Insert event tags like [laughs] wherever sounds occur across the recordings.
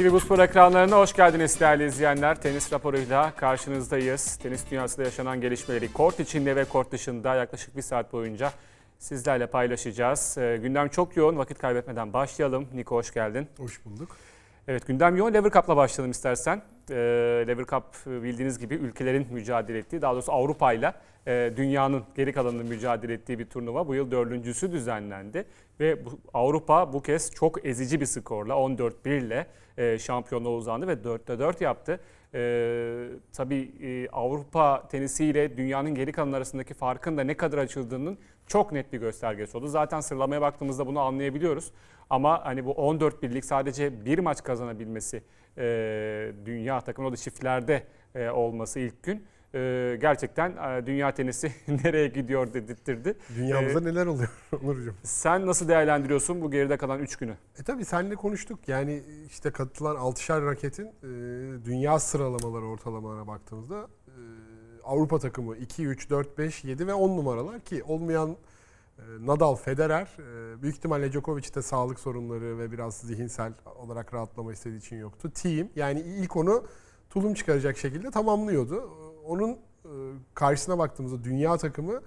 TV Bu Spor ekranlarına hoş geldiniz değerli izleyenler. Tenis raporuyla karşınızdayız. Tenis dünyasında yaşanan gelişmeleri kort içinde ve kort dışında yaklaşık bir saat boyunca sizlerle paylaşacağız. Ee, gündem çok yoğun. Vakit kaybetmeden başlayalım. Niko hoş geldin. Hoş bulduk. Evet gündem yoğun. Lever Cup'la başlayalım istersen. Ee, Lever Cup bildiğiniz gibi ülkelerin mücadele ettiği, daha doğrusu Avrupa ile e, dünyanın geri kalanının mücadele ettiği bir turnuva. Bu yıl dördüncüsü düzenlendi. Ve bu, Avrupa bu kez çok ezici bir skorla 14-1 ile e, şampiyonluğa uzandı ve 4'te 4 yaptı. E, tabii e, Avrupa tenisiyle dünyanın geri kalan arasındaki farkın da ne kadar açıldığının çok net bir göstergesi oldu. Zaten sıralamaya baktığımızda bunu anlayabiliyoruz. Ama hani bu 14 birlik sadece bir maç kazanabilmesi e, dünya takımı o da çiftlerde e, olması ilk gün e, gerçekten e, dünya tenisi [laughs] nereye gidiyor dedirtti. Dünyamızda neler oluyor [laughs] Onurcuğum? Sen nasıl değerlendiriyorsun bu geride kalan 3 günü? E tabii seninle konuştuk. Yani işte katılan 6'şar raketin e, dünya sıralamaları ortalamalarına baktığımızda e, Avrupa takımı 2, 3, 4, 5, 7 ve 10 numaralar ki olmayan Nadal, Federer e, büyük ihtimalle Djokovic'te sağlık sorunları ve biraz zihinsel olarak rahatlama istediği için yoktu. Team yani ilk onu tulum çıkaracak şekilde tamamlıyordu. Onun e, karşısına baktığımızda dünya takımı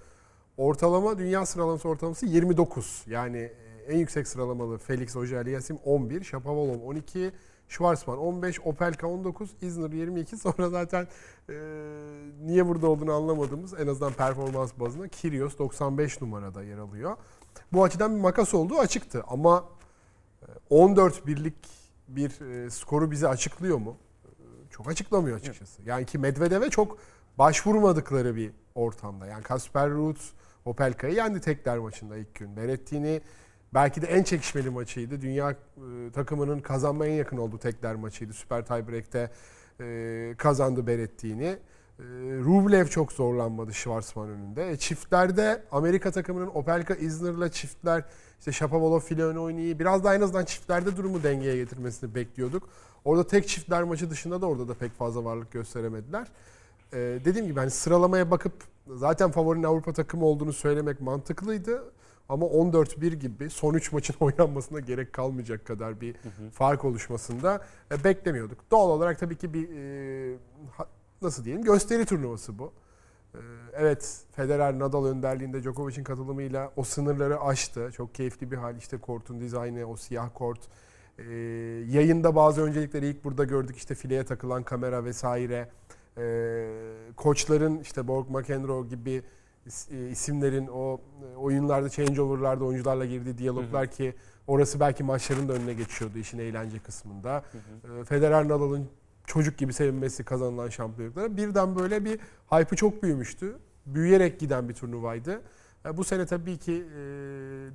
ortalama dünya sıralaması ortalaması 29. Yani e, en yüksek sıralamalı Felix Auger-Aliassime 11, Shapovalov 12, Schwarzman 15, Opelka 19, Isner 22. [laughs] Sonra zaten e, niye burada olduğunu anlamadığımız en azından performans bazında Kyrgios 95 numarada yer alıyor. Bu açıdan bir makas olduğu açıktı ama 14 birlik bir skoru bize açıklıyor mu? Çok açıklamıyor açıkçası. Yani ki Medvedev'e çok başvurmadıkları bir ortamda. Yani Kasper Ruud Opelka'yı yendi tekler maçında ilk gün. Berrettini belki de en çekişmeli maçıydı. Dünya e, takımının kazanmaya en yakın olduğu tekler maçıydı. Süper tiebreak'te e, kazandı Berrettini. E, Rublev çok zorlanmadı Schwarzman önünde. Çiftlerde Amerika takımının Opelka Isner'la çiftler işte Shapovalov file oynayı biraz daha en azından çiftlerde durumu dengeye getirmesini bekliyorduk. Orada tek çiftler maçı dışında da orada da pek fazla varlık gösteremediler. Ee, dediğim gibi hani sıralamaya bakıp zaten favorinin Avrupa takımı olduğunu söylemek mantıklıydı. Ama 14-1 gibi son 3 maçın [laughs] oynanmasına gerek kalmayacak kadar bir hı hı. fark oluşmasında e, beklemiyorduk. Doğal olarak tabii ki bir e, nasıl diyelim gösteri turnuvası bu. E, evet Federer Nadal önderliğinde Djokovic'in katılımıyla o sınırları aştı. Çok keyifli bir hal işte kortun dizaynı, o siyah kort. E, yayında bazı öncelikleri ilk burada gördük işte fileye takılan kamera vesaire e, koçların işte Borg McEnroe gibi isimlerin o e, oyunlarda changeover'larda oyuncularla girdiği diyaloglar hı hı. ki orası belki maçların da önüne geçiyordu işin eğlence kısmında. Hı hı. E, Federer Nadal'ın çocuk gibi sevinmesi kazanılan şampiyonluklara birden böyle bir hype'ı çok büyümüştü. Büyüyerek giden bir turnuvaydı. Bu sene tabii ki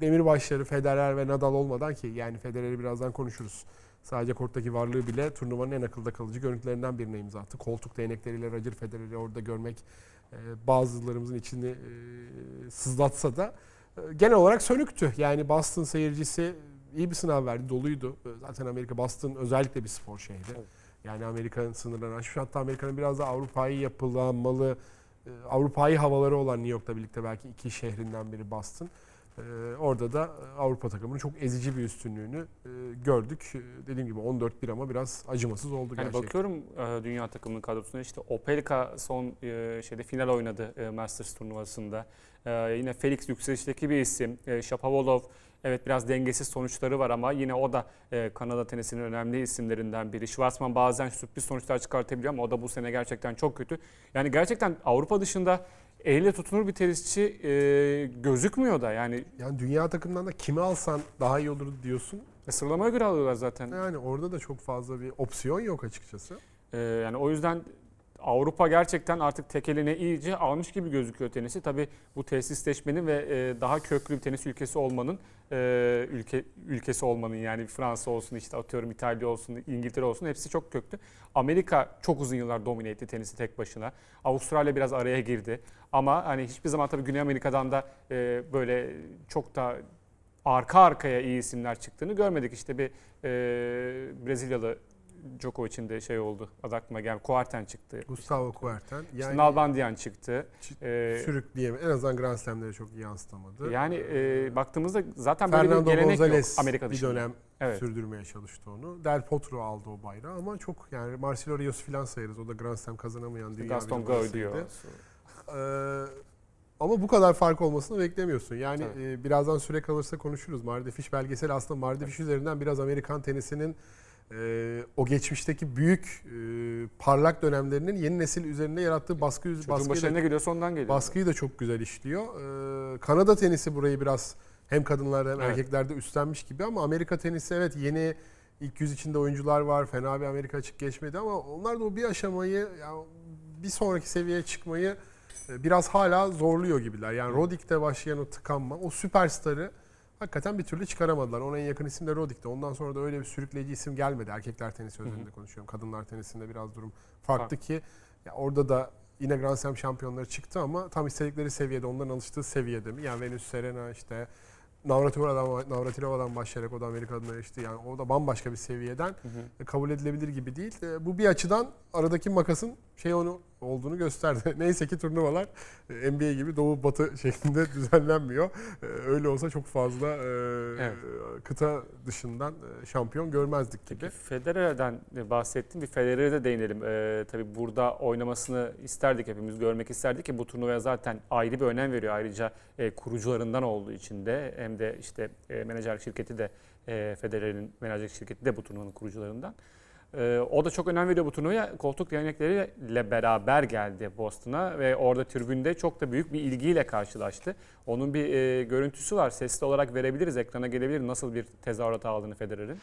demirbaşları Federer ve Nadal olmadan ki yani Federer'i birazdan konuşuruz. Sadece korttaki varlığı bile turnuvanın en akılda kalıcı görüntülerinden birine imza attı. Koltuk değnekleriyle Roger Federer'i orada görmek e, bazılarımızın içini e, sızlatsa da e, genel olarak sönüktü. Yani Boston seyircisi iyi bir sınav verdi, doluydu. Zaten Amerika, Boston özellikle bir spor şehri. Yani Amerika'nın sınırlarını aşmış. Hatta Amerika'nın biraz da Avrupa'yı yapılanmalı, Avrupa'yı havaları olan New York'ta birlikte belki iki şehrinden biri Boston. Ee, orada da Avrupa takımının çok ezici bir üstünlüğünü e, gördük. Ee, dediğim gibi 14-1 ama biraz acımasız oldu yani gerçekten. Bakıyorum e, dünya takımının kadrosuna işte Opelka son e, şeyde final oynadı Masters turnuvasında. Yine Felix yükselişteki bir isim. Shapovalov Evet biraz dengesiz sonuçları var ama yine o da Kanada tenisinin önemli isimlerinden biri. Schwarzman bazen sürpriz sonuçlar çıkartabiliyor ama o da bu sene gerçekten çok kötü. Yani gerçekten Avrupa dışında elle tutunur bir tenisçi e, gözükmüyor da yani. Yani dünya takımından da kimi alsan daha iyi olur diyorsun. E, sıralamaya göre alıyorlar zaten. Yani orada da çok fazla bir opsiyon yok açıkçası. E, yani o yüzden Avrupa gerçekten artık tek eline iyice almış gibi gözüküyor tenisi. Tabi bu tesisleşmenin ve e, daha köklü bir tenis ülkesi olmanın e, ülke ülkesi olmanın yani Fransa olsun işte atıyorum İtalya olsun İngiltere olsun hepsi çok köklü. Amerika çok uzun yıllar domine etti tenisi tek başına. Avustralya biraz araya girdi. Ama hani hiçbir zaman tabii Güney Amerika'dan da e, böyle çok da arka arkaya iyi isimler çıktığını görmedik. İşte bir Brezilyalı Djokovic'in de şey oldu. Adı aklıma geldi. Kuarten çıktı. Gustavo Kuerten. İşte Yani Nalbandian çıktı. Ee, sürükleyemedi. En azından Grand Slam'lere çok yansıtamadı. yani e, baktığımızda zaten böyle Fernando bir gelenek Gonzalez yok Amerika bir dönem Evet. sürdürmeye çalıştı onu. Del Potro aldı o bayrağı ama çok yani Marcelo Rios filan sayarız. O da Grand Slam kazanamayan dünya Gaston Gaudio. numarasıydı. Ee, ama bu kadar fark olmasını beklemiyorsun. Yani Evet. e, birazdan süre kalırsa konuşuruz. Mardefiş belgesel aslında Mardefiş üzerinden biraz Amerikan tenisinin e, o geçmişteki büyük e, parlak dönemlerinin yeni nesil üzerinde yarattığı baskı Çocuğun baskıyı başına da, ne geliyorsa ondan geliyor. baskıyı da çok güzel işliyor. Ee, Kanada tenisi burayı biraz hem kadınlarda hem Evet. erkeklerde üstlenmiş gibi ama Amerika tenisi evet yeni ilk yüz içinde oyuncular var. Fena bir Amerika açık geçmedi ama onlar da o bir aşamayı yani bir sonraki seviyeye çıkmayı e, biraz hala zorluyor gibiler. Yani Rodik'te başlayan o tıkanma, o süperstarı hakikaten bir türlü çıkaramadılar. Ona en yakın isim de Rodik'ti. Ondan sonra da öyle bir sürükleyici isim gelmedi. Erkekler tenisi özelinde konuşuyorum. Kadınlar tenisinde biraz durum farklı Farklı. ki ya orada da yine Grand Slam şampiyonları çıktı ama tam istedikleri seviyede, onların alıştığı seviyede mi? Yani Venus Serena işte Navratilova'dan, Navratilova'dan başlayarak o da Amerika adına işte yani o da bambaşka bir seviyeden Hı hı. kabul edilebilir gibi değil. E, Bu bir açıdan aradaki makasın şey onu olduğunu gösterdi. [laughs] Neyse ki turnuvalar e, NBA gibi doğu batı [laughs] şeklinde düzenlenmiyor. E, Öyle olsa çok fazla e, Evet. kıta dışından şampiyon görmezdik gibi. Peki Federer'den bahsettim. Bir Federer'e de değinelim. Ee, tabii burada oynamasını isterdik hepimiz, görmek isterdik ki bu turnuvaya zaten ayrı bir önem veriyor. Ayrıca e, kurucularından olduğu için de hem de işte e, menajerlik şirketi de e, Federer'in menajerlik şirketi de bu turnuvanın kurucularından. Ee, o da çok önem veriyor bu turnuvaya. Koltuk değnekleriyle beraber geldi Boston'a ve orada tribünde çok da büyük bir ilgiyle karşılaştı. Onun bir e, görüntüsü var. Sesli olarak verebiliriz, ekrana gelebilir nasıl bir tezahürat aldığını Federer'in.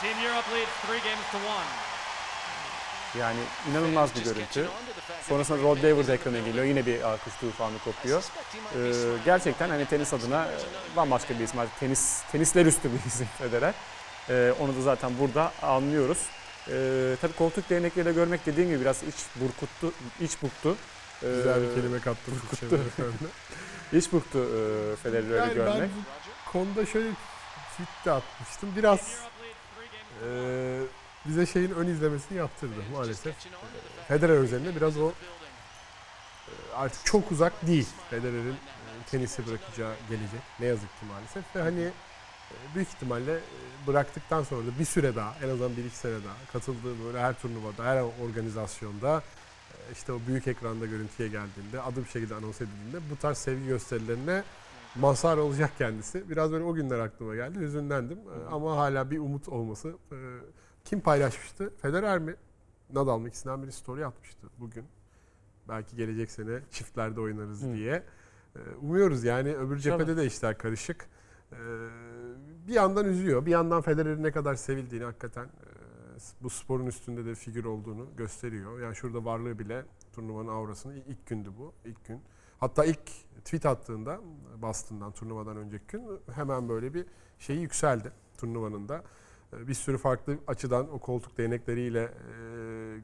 Team Europe leads three games to one. Yani inanılmaz bir görüntü. Sonrasında Rod Laver de ekrana geliyor. Yine bir alkış tufanı kopuyor. Ee, gerçekten hani tenis adına e, bambaşka bir isim. Artık tenis tenisler üstü bir isim [laughs] Federer. Ee, onu da zaten burada anlıyoruz. Ee, tabii koltuk değnekleriyle görmek dediğim gibi biraz iç burkuttu, iç buktu. Ee, Güzel bir kelime kattım. Kutlu. [laughs] İç buktu e, Federer'i öyle Yani ben görmek. bu konuda şöyle tweet de atmıştım. Biraz e, bize şeyin ön izlemesini yaptırdı maalesef. Federer üzerinde biraz o e, artık çok uzak değil Federer'in e, tenisi bırakacağı gelecek. Ne yazık ki maalesef. Ve hani e, büyük ihtimalle bıraktıktan sonra da bir süre daha en azından bir iki sene daha katıldığı böyle her turnuvada, her organizasyonda işte o büyük ekranda görüntüye geldiğinde, adı bir şekilde anons edildiğinde bu tarz sevgi gösterilerine mazhar olacak kendisi. Biraz böyle o günler aklıma geldi. Hüzünlendim. Ama hala bir umut olması. Kim paylaşmıştı? Federer mi? Nadal mı? İkisinden biri story atmıştı bugün. Belki gelecek sene çiftlerde oynarız Hı. diye. E, Umuyoruz yani. Öbür cephede de işler karışık. E, Bir yandan üzüyor. Bir yandan Federer'in ne kadar sevildiğini hakikaten e, bu sporun üstünde de figür olduğunu gösteriyor. Yani şurada varlığı bile turnuvanın aurasını ilk gündü bu. ilk gün. Hatta ilk tweet attığında Boston'dan turnuvadan önceki gün hemen böyle bir şeyi yükseldi turnuvanın da. Bir sürü farklı açıdan o koltuk değnekleriyle e,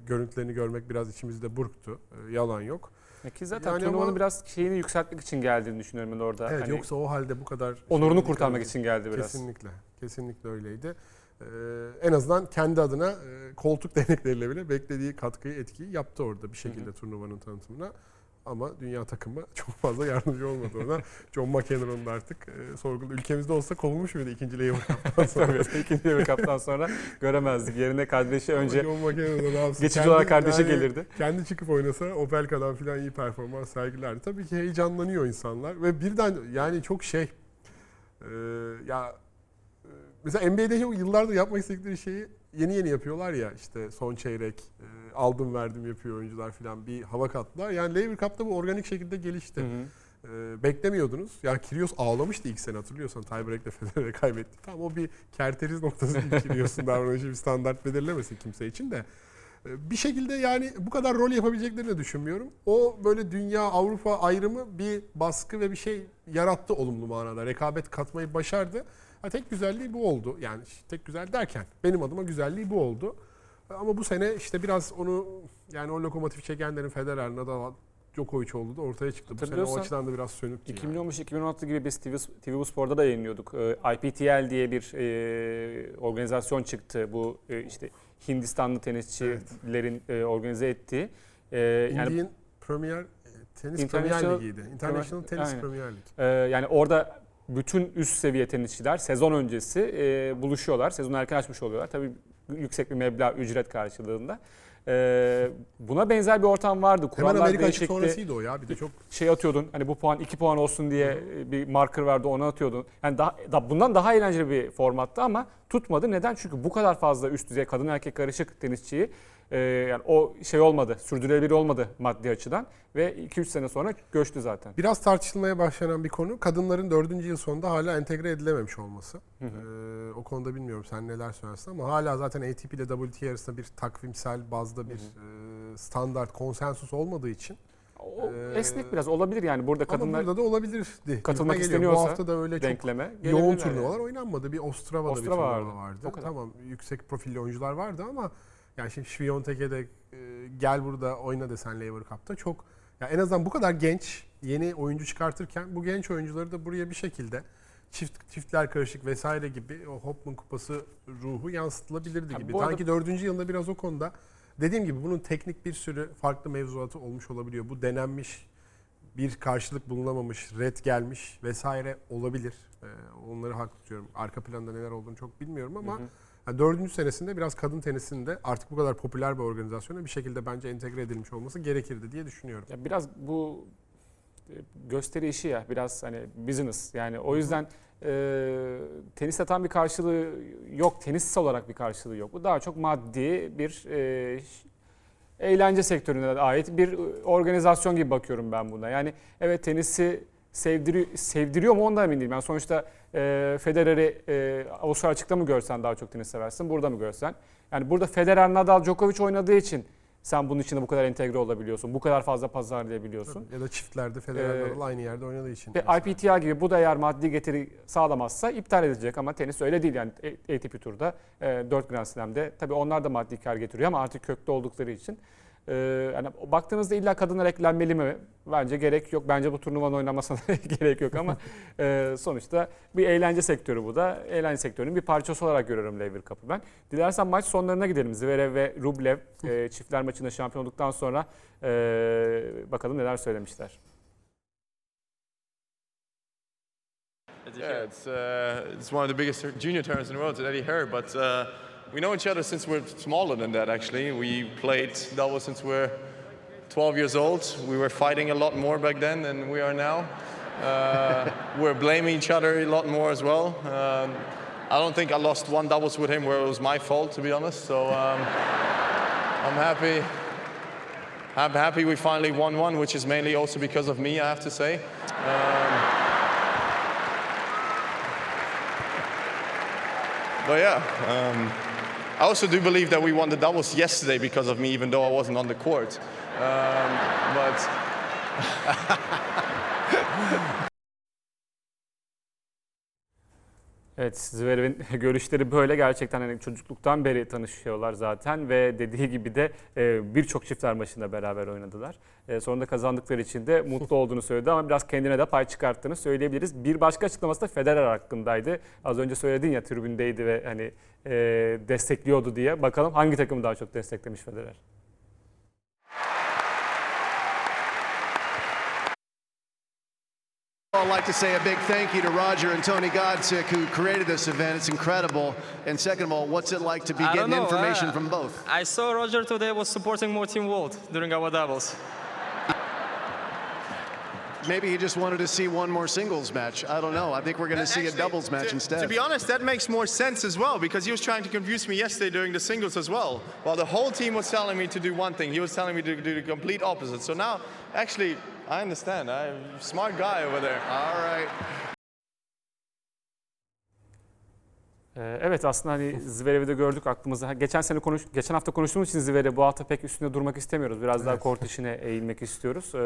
görüntülerini görmek biraz içimizde burktu. E, yalan yok. Ya Ki zaten Yani turnuvanın ama- biraz şeyini yükseltmek için geldiğini düşünüyorum ben orada. Evet Hani yoksa o halde bu kadar onurunu şeyini kurtarmak için geldi biraz. Kesinlikle. Kesinlikle öyleydi. Ee, en azından kendi adına e, koltuk [laughs] değnekleriyle bile beklediği katkıyı, etkiyi yaptı orada bir şekilde turnuvanın tanıtımına. Ama dünya takımı [laughs] çok fazla yardımcı olmadı ona. John McEnroe'nun da artık e, sorgulu. Ülkemizde olsa kovulmuş muydu ikinci Lever Cup'tan [laughs] sonra? Tabii ikinci Lever Cup'tan sonra göremezdik. Yerine kardeşi önce geçici Kendi- olarak kardeşi yani gelirdi. Kendi çıkıp oynasa Opelka'dan falan iyi performans sergilerdi. Tabii ki heyecanlanıyor insanlar ve birden yani çok şey e, ya e, mesela NBA'de yıllardır yapmak istedikleri şeyi yeni yeni yapıyorlar ya işte son çeyrek e, aldım verdim yapıyor oyuncular falan bir hava kattılar. Yani Lever Cup'ta bu organik şekilde gelişti. Hı hı. E, beklemiyordunuz. Yani Kyrgios ağlamıştı ilk sene hatırlıyorsan tiebreak'te Federer'e kaybetti. Tamam o bir kerteriz noktası Kyrgios'un [laughs] davranışı bir standart belirlemesin kimse için de. E, Bir şekilde yani bu kadar rol yapabileceklerini düşünmüyorum. O böyle dünya Avrupa ayrımı bir baskı ve bir şey yarattı olumlu manada. Rekabet katmayı başardı. Ha, tek güzelliği bu oldu. Yani tek güzel derken benim adıma güzelliği bu oldu. Ama bu sene işte biraz onu yani o lokomotifi çekenlerin Federer, Nadal Djokovic olduğu da ortaya çıktı. Bu sene o açıdan da biraz sönüktü. yani. 2015-2016 gibi biz TV, TV Bu Spor'da da yayınlıyorduk. Ee, IPTL diye bir e, organizasyon çıktı. Bu e, işte Hindistanlı tenisçilerin e, organize ettiği. E, yani Premier Tenis Premier Ligi'ydi. International Tennis Aynen. Premier Lig. e, yani orada bütün üst seviye tenisçiler sezon öncesi e, buluşuyorlar. Sezonu erken açmış oluyorlar. Tabii yüksek bir meblağ ücret karşılığında. E, buna benzer bir ortam vardı. Hemen Kurallar Amerika açık sonrasıydı o ya. Bir de çok [laughs] şey atıyordun. Hani bu puan 2 puan olsun diye bir marker verdi onu atıyordun. Yani daha, da- bundan daha eğlenceli bir formattı ama tutmadı. Neden? Çünkü bu kadar fazla üst düzey kadın erkek karışık tenisçiyi e, yani o şey olmadı. Sürdürülebilir olmadı maddi açıdan ve 2-3 sene sonra göçtü zaten. biraz tartışılmaya başlanan bir konu. Kadınların dördüncü yıl sonunda hala entegre edilememiş olması. Ee, o konuda bilmiyorum sen neler söylersin ama hala zaten ATP ile WTA arasında bir takvimsel bazda bir e, standart konsensus olmadığı için. O Ee, esnek biraz olabilir yani burada Ama kadınlar burada da olabilirdi. katılmak isteniyorsa Bu hafta da öyle çok denkleme yoğun gelebilirler turnuvalar yani. oynanmadı. Bir Ostrava'da Ostrava bir turnuva vardı. vardı. Tamam yüksek profilli oyuncular vardı ama yani şimdi Şviyontek'e de e, gel burada oyna desen Lever Cup'ta çok ya en azından bu kadar genç yeni oyuncu çıkartırken bu genç oyuncuları da buraya bir şekilde çift çiftler karışık vesaire gibi o Hopman kupası ruhu yansıtılabilirdi Ha, gibi. arada- Sanki dördüncü yılında biraz o konuda dediğim gibi bunun teknik bir sürü farklı mevzuatı olmuş olabiliyor. Bu denenmiş bir karşılık bulunamamış, red gelmiş vesaire olabilir. Ee, onları haklı tutuyorum. Arka planda neler olduğunu çok bilmiyorum ama yani dördüncü senesinde biraz kadın tenisinde artık bu kadar popüler bir organizasyona bir şekilde bence entegre edilmiş olması gerekirdi diye düşünüyorum. Ya biraz bu e, gösteri işi ya biraz hani business yani o yüzden e, tenis atan bir karşılığı yok tenis olarak bir karşılığı yok. Bu daha çok maddi bir e, eğlence sektörüne ait bir organizasyon gibi bakıyorum ben buna. Yani evet tenisi sevdiriyor, sevdiriyor mu ondan emin değilim. Yani sonuçta e, Federer'i e, Avustralya açıkta mı görsen daha çok tenis seversin, burada mı görsen. Yani burada Federer, Nadal, Djokovic oynadığı için sen bunun içinde bu kadar entegre olabiliyorsun. Bu kadar fazla pazarlayabiliyorsun. Ya da çiftlerde Federer Ee, aynı yerde oynadığı için. Ve. IPTR gibi bu da eğer maddi getiri sağlamazsa iptal edilecek ama tenis öyle değil yani ATP turda e, 4 Grand Slam'de tabii onlar da maddi kar getiriyor ama artık köklü oldukları için e, yani baktığınızda illa kadınlar eklenmeli mi? Bence gerek yok. Bence bu turnuvanın oynanmasına [laughs] gerek yok ama e, sonuçta bir eğlence sektörü bu da. Eğlence sektörünün bir parçası olarak görüyorum Lever Cup'ı ben. Dilersen maç sonlarına gidelim. Zverev ve Rublev e, çiftler maçında şampiyon olduktan sonra e, bakalım neler söylemişler. Yeah, it's uh, it's one of the biggest junior tournaments in the world. It's Eddie Herr, but uh, we know each other since we're smaller than that. Actually, we played doubles since we're 12 years old. We were fighting a lot more back then than we are now. Uh, [laughs] we're blaming each other a lot more as well. Um, I don't think I lost one doubles with him where it was my fault, to be honest. So um, I'm happy. I'm happy we finally won one, which is mainly also because of me, I have to say. Um, But yeah, um, I also do believe that we won the doubles yesterday because of me, even though I wasn't on the court. Um, but [laughs] Evet Zverev'in [laughs] görüşleri böyle gerçekten hani çocukluktan beri tanışıyorlar zaten ve dediği gibi de e, birçok çiftler maçında beraber oynadılar. E, sonunda kazandıkları için de mutlu olduğunu söyledi ama biraz kendine de pay çıkarttığını söyleyebiliriz. Bir başka açıklaması da Federer hakkındaydı. Az önce söyledin ya tribündeydi ve hani e, destekliyordu diye. Bakalım hangi takımı daha çok desteklemiş Federer? I'd like to say a big thank you to Roger and Tony Godsick who created this event. It's incredible. And second of all, what's it like to be I getting information uh, from both? I saw Roger today was supporting more Team World during our doubles. Maybe he just wanted to see one more singles match. I don't know. I think we're going to see a doubles match to, instead. To be honest, that makes more sense as well because he was trying to confuse me yesterday during the singles as well. While the whole team was telling me to do one thing, he was telling me to do the complete opposite. So now, actually, I understand. I'm a smart guy over there. all right. Ee, Evet aslında hani Zverev'i de gördük aklımızda. Geçen sene konuş, geçen hafta konuştuğumuz için Zverev bu hafta pek üstünde durmak istemiyoruz. Biraz daha kort işine eğilmek istiyoruz. Ee,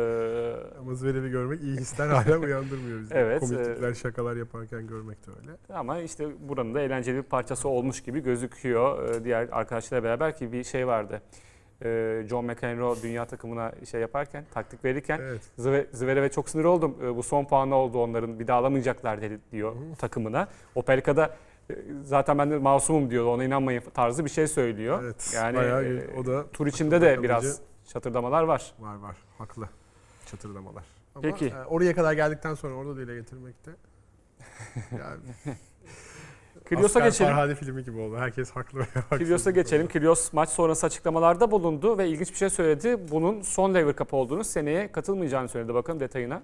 Ama Zverev'i görmek iyi hisler hala uyandırmıyor bizi. Evet, Komiklikler, şakalar yaparken görmek de öyle. Ama işte buranın da eğlenceli bir parçası olmuş gibi gözüküyor. Ee, Diğer arkadaşlarla beraber ki bir şey vardı. E, John McEnroe dünya takımına şey yaparken, taktik verirken Evet. Zve- Zverev'e çok sinir oldum. E, Bu son puanı oldu onların bir daha alamayacaklar dedi diyor takımına. Opelka'da e, zaten ben de masumum diyor ona inanmayın tarzı bir şey söylüyor. Evet. Yani bayağı o da tur içinde de biraz çatırdamalar var. var var. Haklı. Çatırdamalar. Ama Peki. oraya kadar geldikten sonra orada dile getirmekte. Yani [laughs] Kyrgios'a geçelim. Farhadi filmi gibi oldu. Herkes haklı. Kyrgios'a geçelim. Kyrgios maç sonrası açıklamalarda bulundu ve ilginç bir şey söyledi. Bunun son Lever Cup olduğunu, seneye katılmayacağını söyledi. Bakın detayına.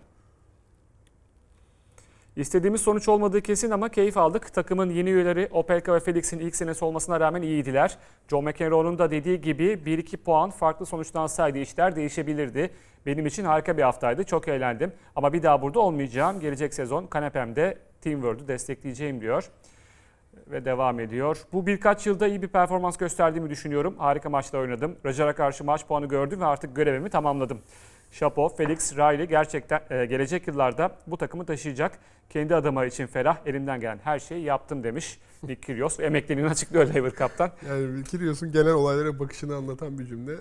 İstediğimiz sonuç olmadığı kesin ama keyif aldık. Takımın yeni üyeleri Opelka ve Felix'in ilk senesi olmasına rağmen iyiydiler. John McEnroe'nun da dediği gibi 1-2 puan farklı sonuçlansaydı işler değişebilirdi. Benim için harika bir haftaydı. Çok eğlendim. Ama bir daha burada olmayacağım. Gelecek sezon kanepemde Team World'u destekleyeceğim diyor ve devam ediyor. Bu birkaç yılda iyi bir performans gösterdiğimi düşünüyorum. Harika maçlar oynadım. Rajar'a karşı maç puanı gördüm ve artık görevimi tamamladım. Şapo, Felix, Riley gerçekten e, gelecek yıllarda bu takımı taşıyacak. Kendi adıma için ferah, elimden gelen her şeyi yaptım demiş [laughs] Nick Kyrgios. Emekliliğini açıklıyor Lever Cup'tan. Yani Kyrgios'un genel olaylara bakışını anlatan bir cümle. Ee,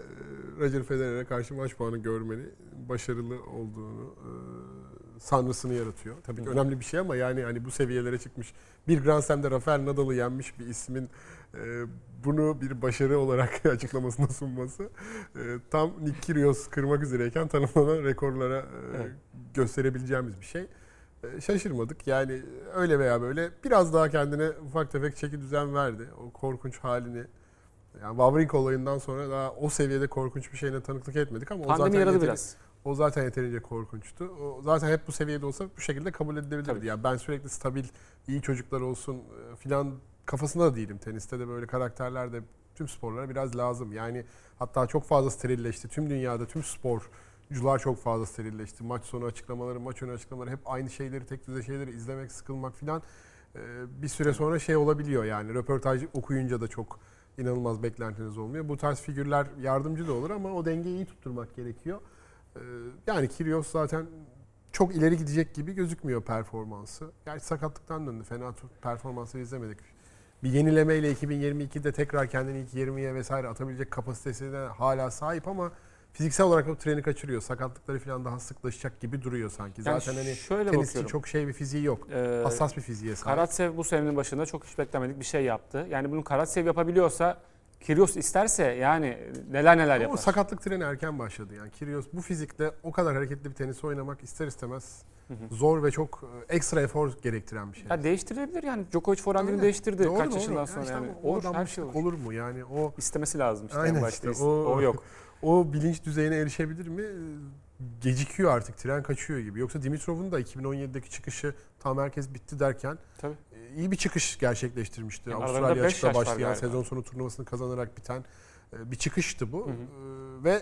Roger Federer'e karşı maç puanı görmeni başarılı olduğunu, e, sanrısını yaratıyor. Tabii ki önemli bir şey ama yani hani bu seviyelere çıkmış bir Grand Slam'de Rafael Nadal'ı yenmiş bir ismin e, bunu bir başarı olarak [laughs] açıklamasına sunması e, tam Nick Kyrgios kırmak üzereyken tanımlanan rekorlara e, Evet. gösterebileceğimiz bir şey. E, Şaşırmadık. Yani öyle veya böyle biraz daha kendine ufak tefek çeki düzen verdi. O korkunç halini yani Wawrinka olayından sonra daha o seviyede korkunç bir şeyine tanıklık etmedik ama o Pandemi zaten yaradı yeteri- biraz. O zaten yeterince korkunçtu. O zaten hep bu seviyede olsa bu şekilde kabul edilebilirdi. Tabii. Yani ben sürekli stabil, iyi çocuklar olsun e, filan kafasında da değilim. Teniste de böyle karakterler de tüm sporlara biraz lazım. Yani hatta çok fazla sterilleşti. Tüm dünyada tüm sporcular çok fazla sterilleşti. Maç sonu açıklamaları, maç önü açıklamaları hep aynı şeyleri, tek düze şeyleri izlemek, sıkılmak filan e, bir süre sonra şey olabiliyor yani. Röportaj okuyunca da çok inanılmaz beklentiniz olmuyor. Bu tarz figürler yardımcı da olur ama o dengeyi iyi tutturmak gerekiyor. Ee, Yani Kyrgios zaten çok ileri gidecek gibi gözükmüyor performansı. Gerçi sakatlıktan döndü. Fena performansları izlemedik. Bir yenilemeyle 2022'de tekrar kendini ilk 20'ye vesaire atabilecek kapasitesine hala sahip ama fiziksel olarak o treni kaçırıyor. Sakatlıkları falan daha sıklaşacak gibi duruyor sanki. Yani Zaten hani şöyle tenis için bakıyorum. çok şey bir fiziği yok. Ee, Hassas bir fiziğe sahip. Karatsev bu senenin başında çok hiç beklemedik bir şey yaptı. Yani bunu Karatsev yapabiliyorsa Kyrgios isterse yani neler neler Ama yapar. o sakatlık treni erken başladı yani. Kyrgios bu fizikle o kadar hareketli bir tenis oynamak ister istemez zor ve çok e, ekstra efor gerektiren bir şey. Ya değiştirilebilir yani. Djokovic forehandini Öyle. değiştirdi Doğru, kaç doğru. yaşından Ya sonra yani. ama o Olur her şey olur. olur mu? Yani o İstemesi lazım işte en Aynen başta. işte, o, o- yok. [laughs] o bilinç düzeyine erişebilir mi? Gecikiyor artık. Tren kaçıyor gibi. Yoksa Dimitrov'un da 2017'deki çıkışı tam herkes bitti derken Tabii. e, iyi bir çıkış gerçekleştirmişti. Yani Avustralya açıkta başlayan sezon sonu turnuvasını kazanarak biten e, bir çıkıştı bu. Hı hı. E, Ve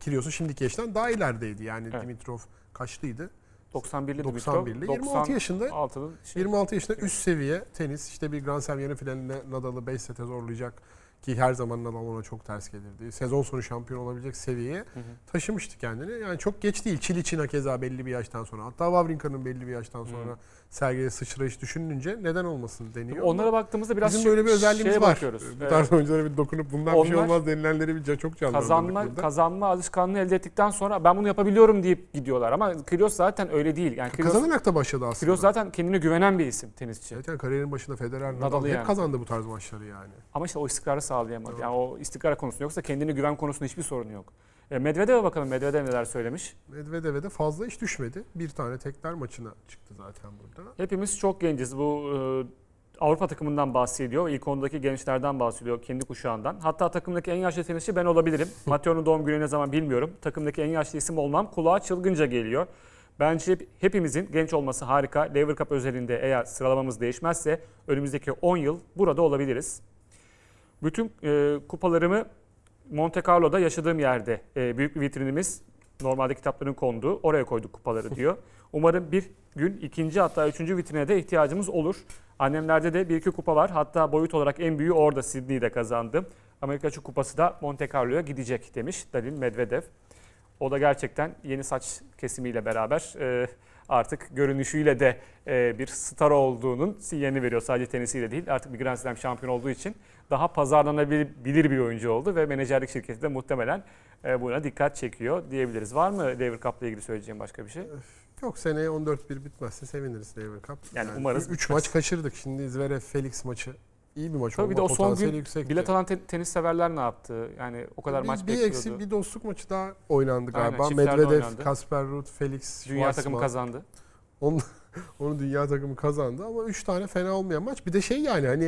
Kyrgios'un şimdiki yaştan daha ilerideydi. Yani Evet. Dimitrov kaçlıydı? 91'li 91'li. 26 yaşında 96'lı şey. 26 yaşında üst seviye tenis. işte bir Grand Slam yarı finalinde Nadal'ı 5 sete zorlayacak ki her zaman Nadal ona çok ters gelirdi. Sezon sonu şampiyon olabilecek seviyeye taşımıştı kendini. Yani çok geç değil. Çil için keza belli bir yaştan sonra. Hatta Wawrinka'nın belli bir yaştan sonra sergiye sıçrayış düşününce neden olmasın deniyor. Onlara baktığımızda biraz Bizim böyle bir özelliğimiz var. bakıyoruz. Bu tarz oyunculara bir dokunup bundan bir şey onlar olmaz denilenleri bir çok canlandırdık kazanma kazanma alışkanlığı elde ettikten sonra ben bunu yapabiliyorum deyip gidiyorlar ama Kyrgios zaten öyle değil. Yani Kyrgios, Kazanarak da başladı aslında. Kyrgios zaten kendine güvenen bir isim tenisçi. Zaten kariyerin başında Federer, Nadal Nadal'ı hep yani. kazandı bu tarz maçları yani. Ama işte o istikrarı sağlayamadı. Doğru. Yani o istikrar konusunda yoksa kendine güven konusunda hiçbir sorunu yok. E, Medvedev'e bakalım. Medvedev neler söylemiş? Medvedev'e de fazla iş düşmedi. Bir tane tekler maçına çıktı zaten burada. Hepimiz çok genciz. Bu e, Avrupa takımından bahsediyor. İlk ondaki gençlerden bahsediyor kendi kuşağından. Hatta takımdaki en yaşlı tenisçi ben olabilirim. [laughs] Mateo'nun doğum günü ne zaman bilmiyorum. Takımdaki en yaşlı isim olmam kulağa çılgınca geliyor. Bence hep- hepimizin genç olması harika. Lever Cup özelinde eğer sıralamamız değişmezse önümüzdeki 10 yıl burada olabiliriz. Bütün e, kupalarımı Monte Carlo'da yaşadığım yerde e, büyük bir vitrinimiz normalde kitapların konduğu oraya koyduk kupaları diyor. [laughs] Umarım bir gün ikinci hatta üçüncü vitrine de ihtiyacımız olur. Annemlerde de bir iki kupa var. Hatta boyut olarak en büyüğü orada Sydney'de kazandım. Amerika Açık Kupası da Monte Carlo'ya gidecek demiş Dalil Medvedev. O da gerçekten yeni saç kesimiyle beraber e, artık görünüşüyle de e, bir star olduğunun sinyalini veriyor. Sadece tenisiyle değil artık bir Grand Slam şampiyon olduğu için daha pazarlanabilir bir oyuncu oldu ve menajerlik şirketi de muhtemelen e, buna dikkat çekiyor diyebiliriz. Var mı Lever Cup'la ilgili söyleyeceğim başka bir şey? Yok seneye 14-1 bitmezse seviniriz Lever Cup. Yani umarız 3 bitmez. maç kaçırdık. Şimdi Zverev Felix maçı iyi bir maç Tabii olma bir de o son gün yüksekti. bilet alan te- tenis severler ne yaptı? Yani o kadar bir, maç bir bekliyordu. eksik bir dostluk maçı daha oynandı Aynen, galiba. çiftlerde Medvedev. Kasper Ruud, Felix, Dünya takımı Schwartzman. kazandı. Onu, [laughs] onu dünya takımı kazandı ama 3 tane fena olmayan maç. Bir de şey yani hani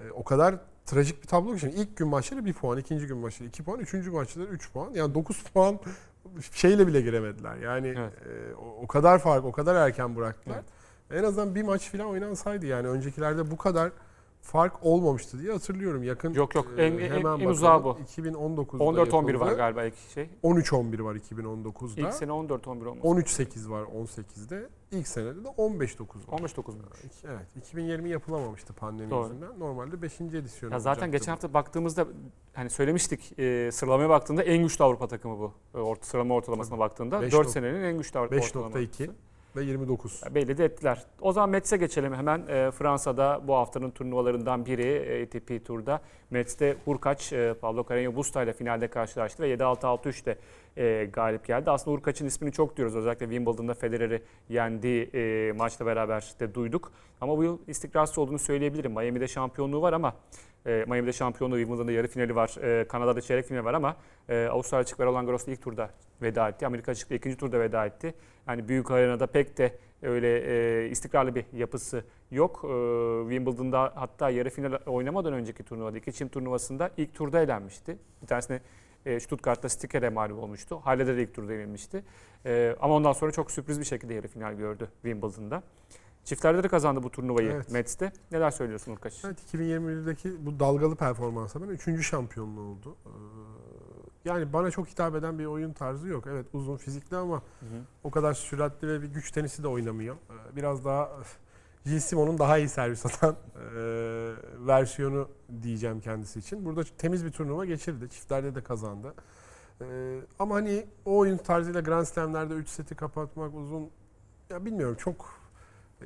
e, o kadar trajik bir tablo ki şimdi ilk gün maçları 1 puan, ikinci gün maçları 2 puan, üçüncü maçları 3 puan. Yani 9 [laughs] puan şeyle bile giremediler. Yani Evet. e, o, o kadar fark, o kadar erken bıraktılar. Evet. En azından bir maç falan oynansaydı yani öncekilerde bu kadar fark olmamıştı diye hatırlıyorum. Yakın Yok, yok. En- en- en hemen uzağı bakalım. bu. 2019'da 14-11 var galiba ilk şey. 13-11 var 2019'da. İlk sene 14-11 olması. 13-8 var 18'de. İlk senede de 15-9 var. 15-9 mu? Evet. 2020 yapılamamıştı pandemi Doğru. yüzünden. Normalde 5. edisyonu Ya zaten geçen bu. hafta baktığımızda hani söylemiştik e, sıralamaya baktığında en güçlü Avrupa takımı bu. E, Orta, sıralama ortalamasına baktığında Beş 4 nok- senenin en güçlü Avrupa ortalaması. 5.2 ve 29. Ya Belli de ettiler. O zaman Metz'e geçelim hemen. E, Fransa'da bu haftanın turnuvalarından biri e, ATP Tur'da. Metz'te Hurkaç, e, Pablo Carreño Busta ile finalde karşılaştı ve 7-6-6-3'te e, galip geldi. Aslında Hurkaç'ın ismini çok diyoruz. Özellikle Wimbledon'da Federer'i yendiği e, maçla beraber de duyduk. Ama bu yıl istikrarsız olduğunu söyleyebilirim. Miami'de şampiyonluğu var ama e, Miami'de şampiyonluğu, Wimbledon'da yarı finali var, e, Kanada'da çeyrek finali var ama e, Avustralya açık ve Roland Garros'ta ilk turda veda etti. Amerika açıkta ikinci turda veda etti. Yani büyük arenada pek de öyle e, istikrarlı bir yapısı yok. E, Wimbledon'da hatta yarı final oynamadan önceki turnuvada, iki çim turnuvasında ilk turda elenmişti. Bir tanesini e, Stuttgart'ta Sticker'e mağlup olmuştu. Halle'de de ilk turda yenilmişti. E, ama ondan sonra çok sürpriz bir şekilde yarı final gördü Wimbledon'da. Çiftlerde de kazandı bu turnuvayı Evet. Metz'te. Neler söylüyorsun Urkaç? Evet 2021'deki bu dalgalı performansa ben 3. şampiyonluğu oldu. Ee, Yani bana çok hitap eden bir oyun tarzı yok. Evet uzun fizikli ama Hı hı. o kadar süratli ve bir güç tenisi de oynamıyor. Ee, Biraz daha Gilles Simon'un daha iyi servis atan [laughs] e, versiyonu diyeceğim kendisi için. Burada temiz bir turnuva geçirdi. Çiftlerde de kazandı. Ee, ama hani o oyun tarzıyla Grand Slam'lerde 3 seti kapatmak uzun ya bilmiyorum çok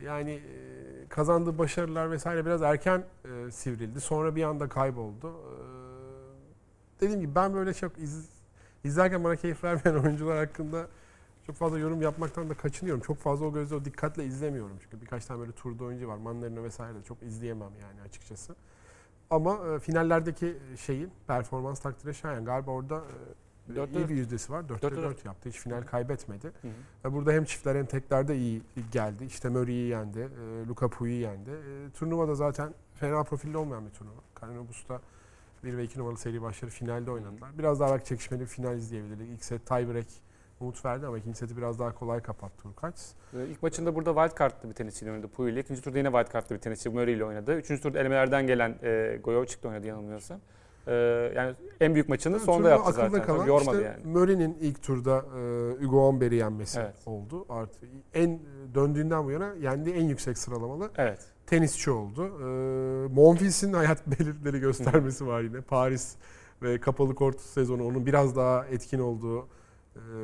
yani e, kazandığı başarılar vesaire biraz erken e, sivrildi. Sonra bir anda kayboldu. Ee, dediğim gibi ben böyle çok iz, izlerken bana keyif vermeyen [laughs] oyuncular hakkında çok fazla yorum yapmaktan da kaçınıyorum. Çok fazla o gözle o dikkatle izlemiyorum. Çünkü birkaç tane böyle turda oyuncu var. Manlarino vesaire de çok izleyemem yani açıkçası. Ama e, finallerdeki şeyin performans takdire şayan. Galiba orada e, iyi dört. bir yüzdesi var. 4'te Dörtte 4 yaptı. Hiç final kaybetmedi. Hı hı. Burada hem çiftler hem teklerde iyi geldi. İşte Murray'i yendi, e, Luka Pouille'yi yendi. E, turnuva da zaten fena profilli olmayan bir turnuva. Carino Busta 1 ve 2 numaralı seri başları finalde oynadılar. Biraz daha belki çekişmeli bir final izleyebilirdik. İlk set tiebreak umut verdi ama ikinci seti biraz daha kolay kapattı Urkaç. Ee, İlk maçında burada wild card'lı bir tenisçiyle oynadı Puyi ile. İkinci turda yine wild card'lı bir tenisçi Murray ile oynadı. Üçüncü turda elemelerden gelen e, Goyovcik'le oynadı yanılmıyorsam. Ee, yani en büyük maçını Yani sonda yaptı akılda zaten. kalan yormadı işte yani. Murray'nin ilk turda e, Hugo Humbert'i yenmesi Evet. oldu. Artı en döndüğünden bu yana yendiği en yüksek sıralamalı Evet. tenisçi oldu. Ee, Monfils'in hayat [laughs] belirtileri göstermesi var yine. Paris ve kapalı kort sezonu onun biraz daha etkin olduğu e,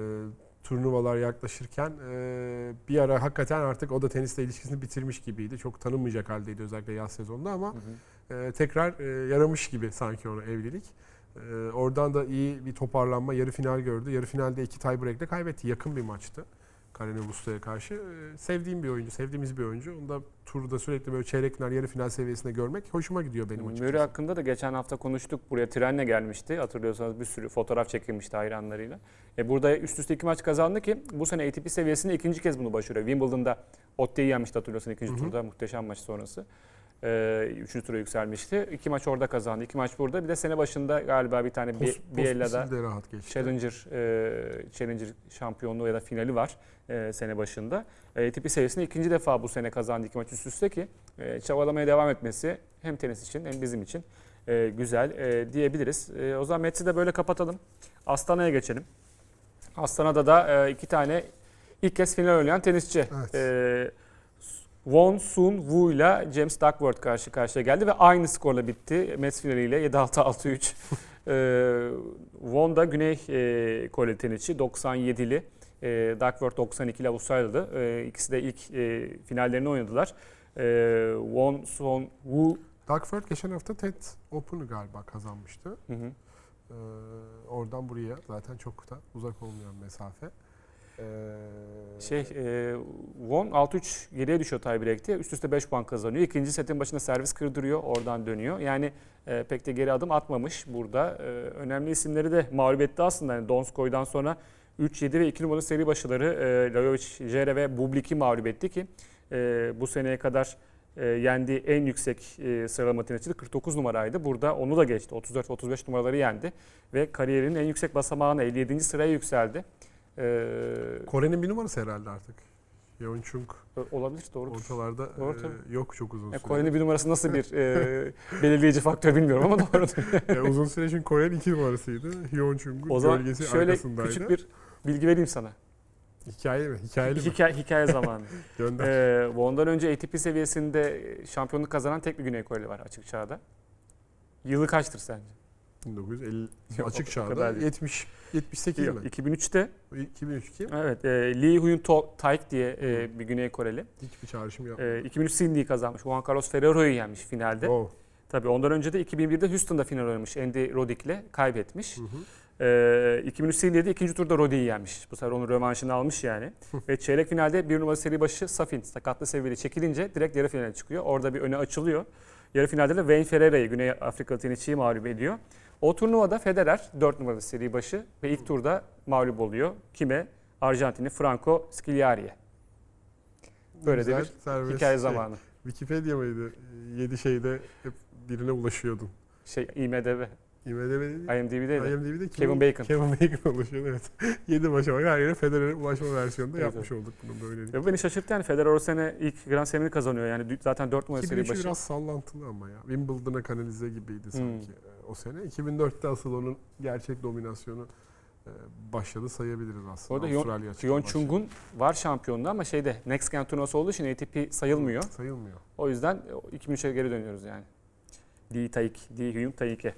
turnuvalar yaklaşırken e, bir ara hakikaten artık o da tenisle ilişkisini bitirmiş gibiydi. Çok tanınmayacak haldeydi özellikle yaz sezonunda ama Hı hı. e, tekrar e, yaramış gibi sanki ona evlilik. E, oradan da iyi bir toparlanma, yarı final gördü. Yarı finalde iki tiebreak'le kaybetti. Yakın bir maçtı. Carino Busta'ya karşı. E, sevdiğim bir oyuncu, sevdiğimiz bir oyuncu. Onu da turda sürekli böyle çeyrek final, yarı final seviyesinde görmek hoşuma gidiyor benim açıkçası. Murray hakkında da geçen hafta konuştuk. Buraya trenle gelmişti. Hatırlıyorsanız bir sürü fotoğraf çekilmişti hayranlarıyla. E burada üst üste iki maç kazandı ki bu sene ATP seviyesinde ikinci kez bunu başarıyor. Wimbledon'da Otte'yi yenmişti hatırlıyorsan ikinci Hı hı. turda muhteşem maç sonrası. E, üçüncü tura yükselmişti. İki maç orada kazandı. iki maç burada. Bir de sene başında galiba bir tane bir Biella'da Postmisil de rahat geçti. Challenger e, Challenger şampiyonluğu ya da finali var e, sene başında. E, ATP seviyesinde ikinci defa bu sene kazandı iki maç üst üste ki e, çabalamaya devam etmesi hem tenis için hem bizim için e, güzel e, diyebiliriz. E, o zaman Mets'i de böyle kapatalım. Astana'ya geçelim. Astana'da da e, iki tane ilk kez final oynayan tenisçi. Evet. E, Won Sun Wu ile James Duckworth karşı karşıya geldi ve aynı skorla bitti. Mets finaliyle 7-6-6-3. [laughs] Ee, Won da Güney e, Kore tenisçi 97'li. E, Duckworth 92 ile Avustralyalı. E, ikisi de ilk e, finallerini oynadılar. E, Won Son Woo Duckford geçen hafta TED Open'ı galiba kazanmıştı. Hı hı. Ee, oradan buraya zaten çok da uzak olmayan mesafe. Ee, Şey, e, Won 6-3 geriye düşüyor tiebreak'te. Üst üste 5 puan kazanıyor. İkinci setin başında servis kırdırıyor. Oradan dönüyor. Yani e, pek de geri adım atmamış burada. E, önemli isimleri de mağlup etti aslında. Yani Donskoy'dan sonra 3-7 ve 2 numaralı seri başıları e, Lajovic, Jere ve Bublik'i mağlup etti ki e, bu seneye kadar e, yendiği en yüksek e, sıralama tenisçisi 49 numaraydı. Burada onu da geçti. 34-35 numaraları yendi. Ve kariyerinin en yüksek basamağına 57. sıraya yükseldi. E, Kore'nin bir numarası herhalde artık. Yeon Chung olabilir doğru. ortalarda Doğru e, yok çok uzun süre. Kore'nin bir numarası nasıl bir [laughs] e, belirleyici faktör bilmiyorum ama doğrudur. [laughs] E, uzun süre çünkü Kore'nin iki numarasıydı. Yeon Chung'un gölgesi şöyle arkasındaydı. küçük bir bilgi vereyim sana. Hikaye mi? Hikayeli mi? Hikaye, hikaye zamanı. [laughs] Gönder. ee, ondan önce ATP seviyesinde şampiyonluk kazanan tek bir Güney Koreli var açık çağda. Yılı kaçtır sence? 1950 Yok, açık çağda kadar değil. 70 78 Yok, mi? 2003'te 2003 kim? evet e, Lee Huyun Taik diye e, bir Güney Koreli. Hiçbir çağrışım yapmadı. E, 2003 Sydney'i kazanmış. Juan Carlos Ferrero'yu yenmiş finalde. Wow. Tabii ondan önce de 2001'de Houston'da final oynamış. Andy Roddick'le kaybetmiş. Hı hı. Ee, 2003 Sydney'de ikinci turda Roddi'yi yenmiş. Bu sefer onun rövanşını almış yani. Ve çeyrek finalde bir numara seri başı Safin sakatlı seviyeli çekilince direkt yarı finale çıkıyor. Orada bir öne açılıyor. Yarı finalde de Wayne Ferreira'yı Güney Afrikalı tenisçiyi mağlup ediyor. O turnuvada Federer 4 numaralı seri başı ve ilk turda mağlup oluyor. Kime? Arjantinli Franco Scagliari'ye. Böyle de Güzel, bir serbest hikaye şey. zamanı. Wikipedia mıydı? 7 şeyde hep birine ulaşıyordun. Şey IMDB, IMDb değil. IMDb'de IMDb'de Kevin Bacon. Kevin Bacon ulaşıyordu evet. 7 başa bak her yere Federer'e ulaşma versiyonunda Evet, yapmış olduk bunu böylelikle. Bu beni şaşırttı yani Federer o sene ilk Grand Slam'ini kazanıyor. Yani zaten 4 numaralı seri 2003'ü başı. biraz sallantılı ama ya. Wimbledon'a kanalize gibiydi sanki Hmm. o sene. 2004'te asıl onun gerçek dominasyonu e, başladı sayabiliriz aslında. Orada Yon, Avustralya. Chung'un var şampiyonluğu ama şeyde Next Gen turnuvası olduğu için ATP sayılmıyor. Sayılmıyor. O yüzden 2003'e geri dönüyoruz yani. Di Taik, Di Hyun Taik'e.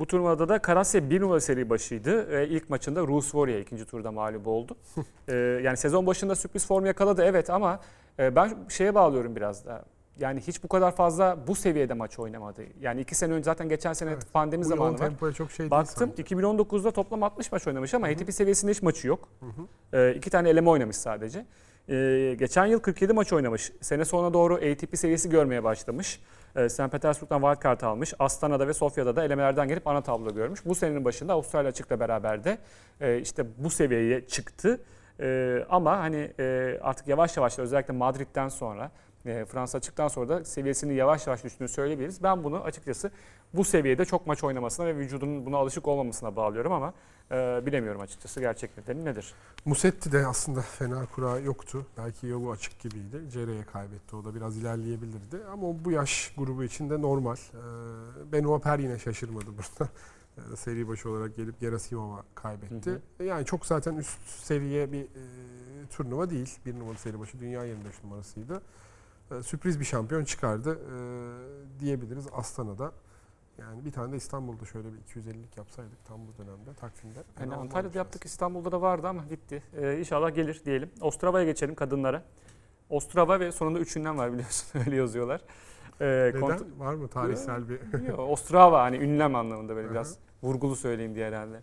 Bu turnuvada da Karasya 1 numara seri başıydı. E, ilk maçında Rus Warrior ikinci turda mağlup oldu. [laughs] E, yani sezon başında sürpriz form yakaladı evet ama e, ben şeye bağlıyorum biraz da. Yani hiç bu kadar fazla bu seviyede maç oynamadı. Yani iki sene önce zaten geçen sene Evet. pandemi Bu zamanı var. çok şey Baktım sanki. 2019'da toplam 60 maç oynamış ama ATP seviyesinde hiç maçı yok. Hı hı. Ee, iki tane eleme oynamış sadece. Ee, geçen yıl 47 maç oynamış. Sene sonuna doğru ATP seviyesi görmeye başlamış. Ee, St. Petersburg'dan wildcard almış. Astana'da ve Sofya'da da elemelerden gelip ana tablo görmüş. Bu senenin başında Avustralya açıkla beraber de e, işte bu seviyeye çıktı. E, ama hani e, artık yavaş yavaş özellikle Madrid'den sonra e, Fransa açıktan sonra da seviyesini yavaş yavaş düştüğünü söyleyebiliriz. Ben bunu açıkçası bu seviyede çok maç oynamasına ve vücudunun buna alışık olmamasına bağlıyorum ama e, bilemiyorum açıkçası gerçek nedeni nedir? Musetti de aslında fena kura yoktu. Belki yolu açık gibiydi. Cere'ye kaybetti. O da biraz ilerleyebilirdi. Ama bu yaş grubu için de normal. Ee, Benoit Per yine şaşırmadı burada. [laughs] Ee, Seri başı olarak gelip Gerasimov'a kaybetti. Hı Yani çok zaten üst seviye bir e, turnuva değil. Bir numaralı seri başı dünya 25 numarasıydı. Ee, sürpriz bir şampiyon çıkardı ee, diyebiliriz Astana'da. Yani bir tane de İstanbul'da şöyle bir 250'lik yapsaydık tam bu dönemde takvimde. Hani fena Antalya'da yaptık, İstanbul'da da vardı ama gitti. Ee, inşallah gelir diyelim. Ostrava'ya geçelim kadınlara. Ostrava ve sonunda üç ünlem var biliyorsun [laughs] öyle yazıyorlar. Ee, Neden? kont- Var mı tarihsel bir... Yok, Ostrava hani ünlem anlamında böyle biraz vurgulu söyleyeyim diye herhalde.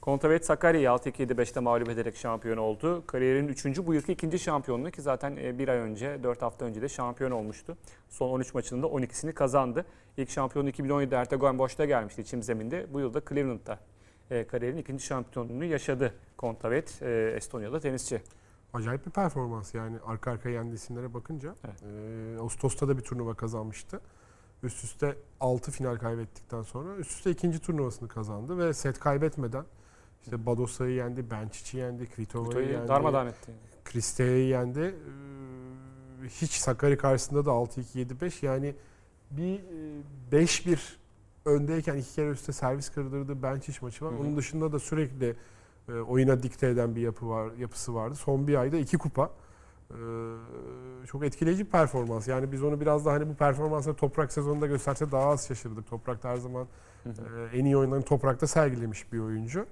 Kontavet Sakarya'yı 6-2-7-5'te mağlup ederek şampiyon oldu. Kariyerinin 3. bu yılki ikinci şampiyonluğu ki zaten e, bir ay önce, 4 hafta önce de şampiyon olmuştu. Son 13 maçının da 12'sini kazandı. İlk şampiyonluğu 2017'de Ertegun Boş'ta gelmişti çim zeminde. Bu yılda Cleveland'da e, kariyerin ikinci şampiyonluğunu yaşadı Kontavet, e, Estonyalı tenisçi. Acayip bir performans yani arka arkaya yendiği isimlere bakınca. Evet. Ee, Ağustos'ta da bir turnuva kazanmıştı. Üst üste 6 final kaybettikten sonra üst üste ikinci turnuvasını kazandı ve set kaybetmeden işte Badosa'yı yendi, Bencic'i yendi, Kvitova'yı yendi, darmadağın etti. Kriste'yi yendi. Ee, hiç Sakari karşısında da 6-2-7-5 yani bir e, 5-1 öndeyken iki kere üstte servis kırdırdı Bencic maçı var. Hı hı. Onun dışında da sürekli e, oyuna dikte eden bir yapı var, yapısı vardı. Son bir ayda iki kupa. Ee, çok etkileyici bir performans. Yani biz onu biraz daha hani bu performansla toprak sezonunda gösterse daha az şaşırdık. Toprakta her zaman Hı hı. e, en iyi oyunlarını toprakta sergilemiş bir oyuncu.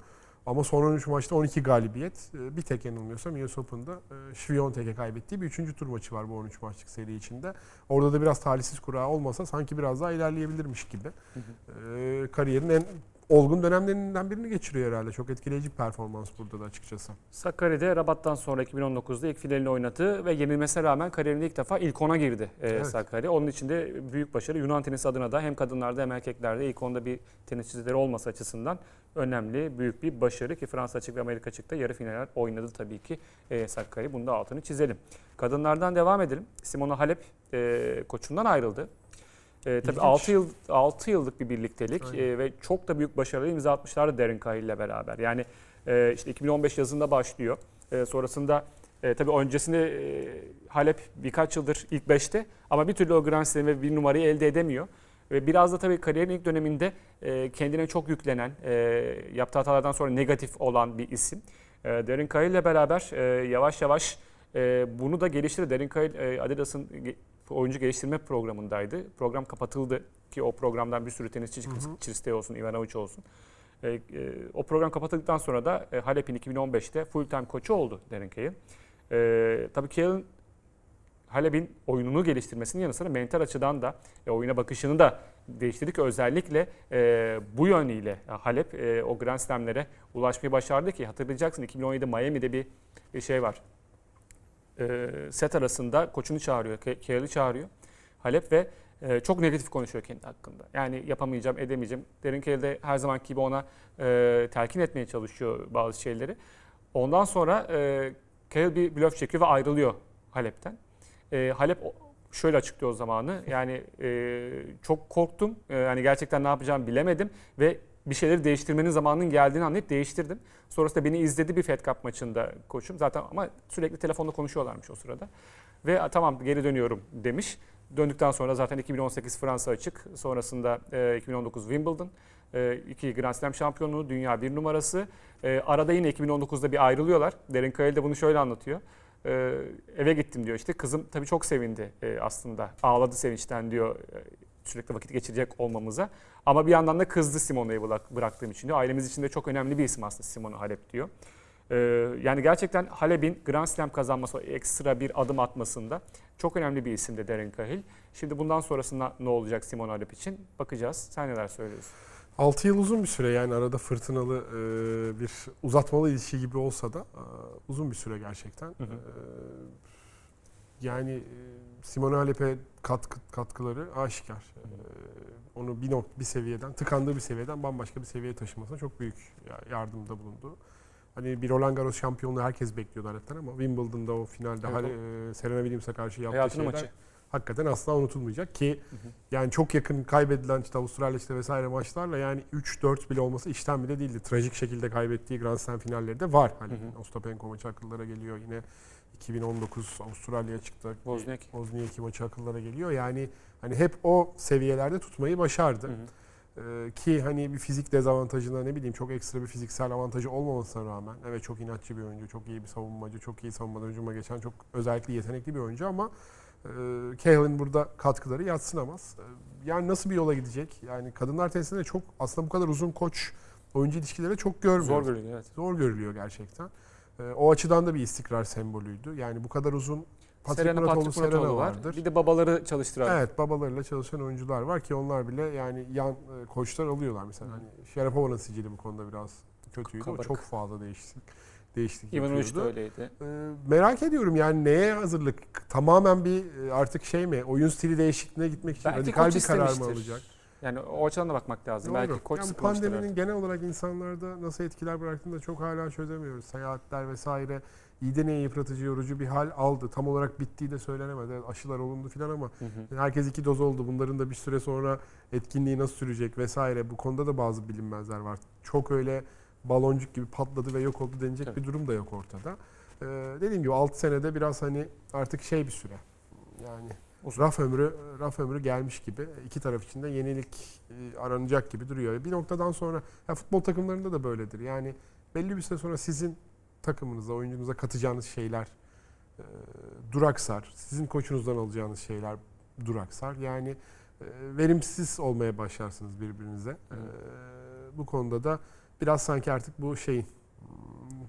Ama son 13 maçta 12 galibiyet. E, Bir tek yanılmıyorsam US Open'da e, Świątek'e kaybettiği bir 3. tur maçı var bu 13 maçlık seri içinde. Orada da biraz talihsiz kura olmasa sanki biraz daha ilerleyebilirmiş gibi. E, kariyerin en olgun dönemlerinden birini geçiriyor herhalde. Çok etkileyici bir performans burada da açıkçası. Sakarya'da Rabat'tan sonra 2019'da ilk finalini oynadı ve yenilmesine rağmen kariyerinde ilk defa ilk ona girdi e, Evet. Sakarya. Onun için de büyük başarı. Yunan tenisi adına da hem kadınlarda hem erkeklerde ilk onda bir tenisçileri olması açısından önemli, büyük bir başarı ki Fransa açık ve Amerika açıkta yarı finaller oynadı tabii ki e, Sakarya. Bunu da altını çizelim. Kadınlardan devam edelim. Simona Halep e, koçundan ayrıldı. E, tabii İlginç. 6 yıl 6 yıllık bir birliktelik e, ve çok da büyük başarılı imza atmışlardı Darren Cahill ile beraber. Yani e, işte 2015 yazında başlıyor. E, sonrasında e, tabii öncesinde e, Halep birkaç yıldır ilk 5'te ama bir türlü o Grand Slam ve bir numarayı elde edemiyor. Ve biraz da tabii kariyerin ilk döneminde e, kendine çok yüklenen, e, yaptığı hatalardan sonra negatif olan bir isim. E, Darren Cahill ile beraber e, yavaş yavaş e, bunu da geliştirdi. Darren Cahill e, Adidas'ın oyuncu geliştirme programındaydı. Program kapatıldı ki o programdan bir sürü tenisçi çıktı. Çiristey olsun, Ivanovic olsun. E, e, o program kapatıldıktan sonra da e, Halep'in 2015'te full time koçu oldu Darren Cahill. E, tabii Cahill'in Halep'in oyununu geliştirmesinin yanı sıra mental açıdan da e, oyuna bakışını da değiştirdik. Özellikle e, bu yönüyle Halep e, o Grand Slam'lere ulaşmayı başardı ki hatırlayacaksın 2017'de Miami'de bir, bir şey var. E, set arasında koçunu çağırıyor, Cahill'i çağırıyor. Halep ve e, çok negatif konuşuyor kendi hakkında. Yani yapamayacağım, edemeyeceğim. Derin Cahill de her zamanki gibi ona e, telkin etmeye çalışıyor bazı şeyleri. Ondan sonra e, Cahill bir blöf çekiyor ve ayrılıyor Halep'ten. Halep şöyle açıklıyor o zamanı. Yani çok korktum. Yani gerçekten ne yapacağımı bilemedim ve bir şeyleri değiştirmenin zamanının geldiğini anlayıp değiştirdim. Sonrasında beni izledi bir Fed Cup maçında koçum. Zaten ama sürekli telefonda konuşuyorlarmış o sırada. Ve "A, tamam geri dönüyorum demiş. Döndükten sonra zaten 2018 Fransa açık. Sonrasında e, 2019 Wimbledon. E, iki Grand Slam şampiyonluğu, dünya bir numarası. E, arada yine 2019'da bir ayrılıyorlar. Derin Cahill de bunu şöyle anlatıyor. E, eve gittim diyor işte. Kızım tabii çok sevindi e, aslında. Ağladı sevinçten diyor. Sürekli vakit geçirecek olmamıza. Ama bir yandan da kızdı Simona'yı bırak- bıraktığım için diyor. Ailemiz için de çok önemli bir isim aslında Simona Halep diyor. Ee, yani gerçekten Halep'in Grand Slam kazanması, ekstra bir adım atmasında çok önemli bir isimdi Darren Cahill. Şimdi bundan sonrasında ne olacak Simona Halep için bakacağız. Sen neler söylüyorsun? 6 yıl uzun bir süre yani arada fırtınalı e, bir uzatmalı ilişki gibi olsa da e, uzun bir süre gerçekten. Hı hı. E, yani e, Simone Halep'e katkı, katkıları aşikar. E, onu bir nok bir seviyeden, tıkandığı bir seviyeden bambaşka bir seviyeye taşımasına çok büyük ya- yardımda bulundu. Hani bir Roland Garros şampiyonluğu herkes bekliyordu Halep'ten ama Wimbledon'da o finalde Evet, Hale- e, Serena Williams'a karşı yaptığı Hayatının şeyler maçı. hakikaten asla unutulmayacak ki yani çok yakın kaybedilen işte Avustralya işte vesaire maçlarla yani 3-4 bile olması işten bile değildi. Trajik şekilde kaybettiği Grand Slam finalleri de var. Hani Hı hı. Ostapenko maçı akıllara geliyor. Yine 2019 Avustralya çıktı. Wozniak. Wozniacki maçı akıllara geliyor. Yani hani hep o seviyelerde tutmayı başardı. Hı hı. Ee, ki hani bir fizik dezavantajına ne bileyim çok ekstra bir fiziksel avantajı olmamasına rağmen evet çok inatçı bir oyuncu, çok iyi bir savunmacı, çok iyi savunmadan hücuma geçen çok özellikle yetenekli bir oyuncu ama e, burada katkıları yatsınamaz. E, yani nasıl bir yola gidecek? Yani kadınlar tenisinde çok aslında bu kadar uzun koç oyuncu ilişkileri çok görmüyoruz. Zor görünüyor evet. Zor görülüyor gerçekten. E, o açıdan da bir istikrar sembolüydü. Yani bu kadar uzun Patrick Serena Muratoğlu, Patrick Serena var. vardır. Bir de babaları çalıştıran. Evet babalarıyla çalışan oyuncular var ki onlar bile yani yan e, koçlar alıyorlar mesela. Hani Şarapova'nın sicili bu konuda biraz kötüydü. O Kabarık. çok fazla değişiklik değişiklik Ivanovic de öyleydi. Ee, merak ediyorum yani neye hazırlık? Tamamen bir e, artık şey mi? Oyun stili değişikliğine gitmek için Belki radikal bir karar mı alacak? Yani o açıdan da bakmak lazım. Belki Doğru. koç yani pandeminin artık. genel olarak insanlarda nasıl etkiler bıraktığını da çok hala çözemiyoruz. Seyahatler vesaire iyiden neye yıpratıcı, yorucu bir hal aldı. Tam olarak bittiği de söylenemedi. Aşılar olundu filan ama Hı hı. yani herkes iki doz oldu. Bunların da bir süre sonra etkinliği nasıl sürecek vesaire. Bu konuda da bazı bilinmezler var. Çok öyle baloncuk gibi patladı ve yok oldu denecek Tabii. bir durum da yok ortada. Ee, dediğim gibi 6 senede biraz hani artık şey bir süre. Yani Uzun. raf ömrü raf ömrü gelmiş gibi. İki taraf için de yenilik e, aranacak gibi duruyor. Bir noktadan sonra ya futbol takımlarında da böyledir. Yani belli bir süre sonra sizin takımınıza, oyuncunuza katacağınız şeyler e, duraksar. Sizin koçunuzdan alacağınız şeyler duraksar. Yani e, verimsiz olmaya başlarsınız birbirinize. E, bu konuda da biraz sanki artık bu şeyin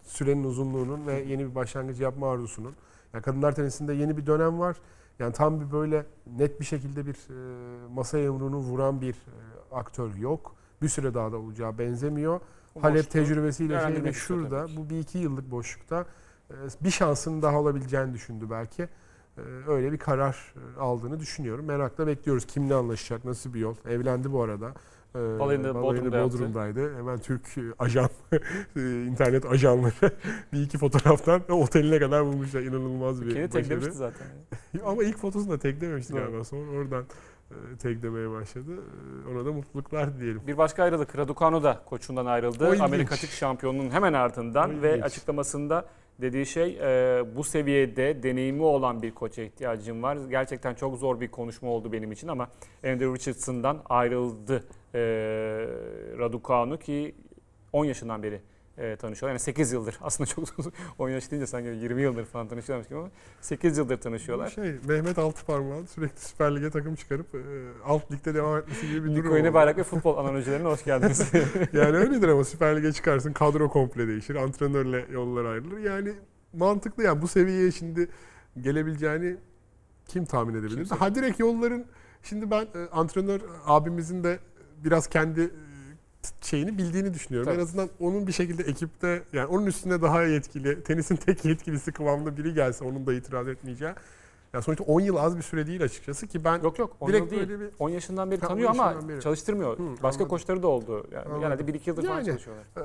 sürenin uzunluğunun ve yeni bir başlangıç yapma arzusunun. Yani kadınlar tenisinde yeni bir dönem var. Yani tam bir böyle net bir şekilde bir e, masa yumruğunu vuran bir e, aktör yok. Bir süre daha da olacağı benzemiyor. O Halep tecrübesiyle şeyle şurada bu bir iki yıllık boşlukta e, bir şansının daha olabileceğini düşündü belki. E, Öyle bir karar aldığını düşünüyorum. Merakla bekliyoruz. Kimle anlaşacak, nasıl bir yol. Evlendi bu arada. E, Balayını Bodrum'da yaptı. Bodrum'daydı. Hemen Türk [laughs] ajan, [laughs] internet ajanları [laughs] bir iki fotoğraftan oteline kadar bulmuşlar. İnanılmaz bir Kendi başarı. teklemişti zaten. Ama ilk fotosunu da teklememişti Doğru. galiba. Sonra oradan e, teklemeye başladı. E, Ona da mutluluklar dileyelim. Bir başka ayrılık. Raducanu da koçundan ayrıldı. Amerikatik şampiyonunun hemen ardından O ve ilginç. açıklamasında dediği şey e, bu seviyede deneyimi olan bir koça ihtiyacım var. Gerçekten çok zor bir konuşma oldu benim için ama Andrew Richardson'dan ayrıldı e, Raducanu ki 10 yaşından beri e, tanışıyorlar. Yani 8 yıldır [laughs] aslında çok 10 [laughs] yaş deyince sanki 20 yıldır falan tanışıyorlarmış gibi ama 8 yıldır tanışıyorlar. Şey, Mehmet Altıparmak'ın sürekli Süper Lig'e takım çıkarıp e, alt ligde devam etmesi gibi bir durum Niko. Bayrak ve futbol analojilerine hoş geldiniz. [laughs] Yani öyledir ama Süper Lig'e çıkarsın kadro komple değişir. Antrenörle yollar ayrılır. Yani mantıklı yani bu seviyeye şimdi gelebileceğini kim tahmin edebilir? Kimse. Ha direkt yolların şimdi ben e, antrenör abimizin de biraz kendi şeyini bildiğini düşünüyorum. Tabii. En azından onun bir şekilde ekipte yani onun üstüne daha yetkili, tenisin tek yetkilisi kıvamında biri gelse onun da itiraz etmeyeceği. Ya sonuçta 10 yıl az bir süre değil açıkçası ki ben Yok yok 10 Direkt yıl değil. böyle bir- 10 yaşından beri Ha, 10 tanıyor ama beri. çalıştırmıyor. Hı, Başka anladım. koçları da oldu. Yani Anladım. genelde 1-2 yıldır falan Yani, çalışıyorlar. Ee,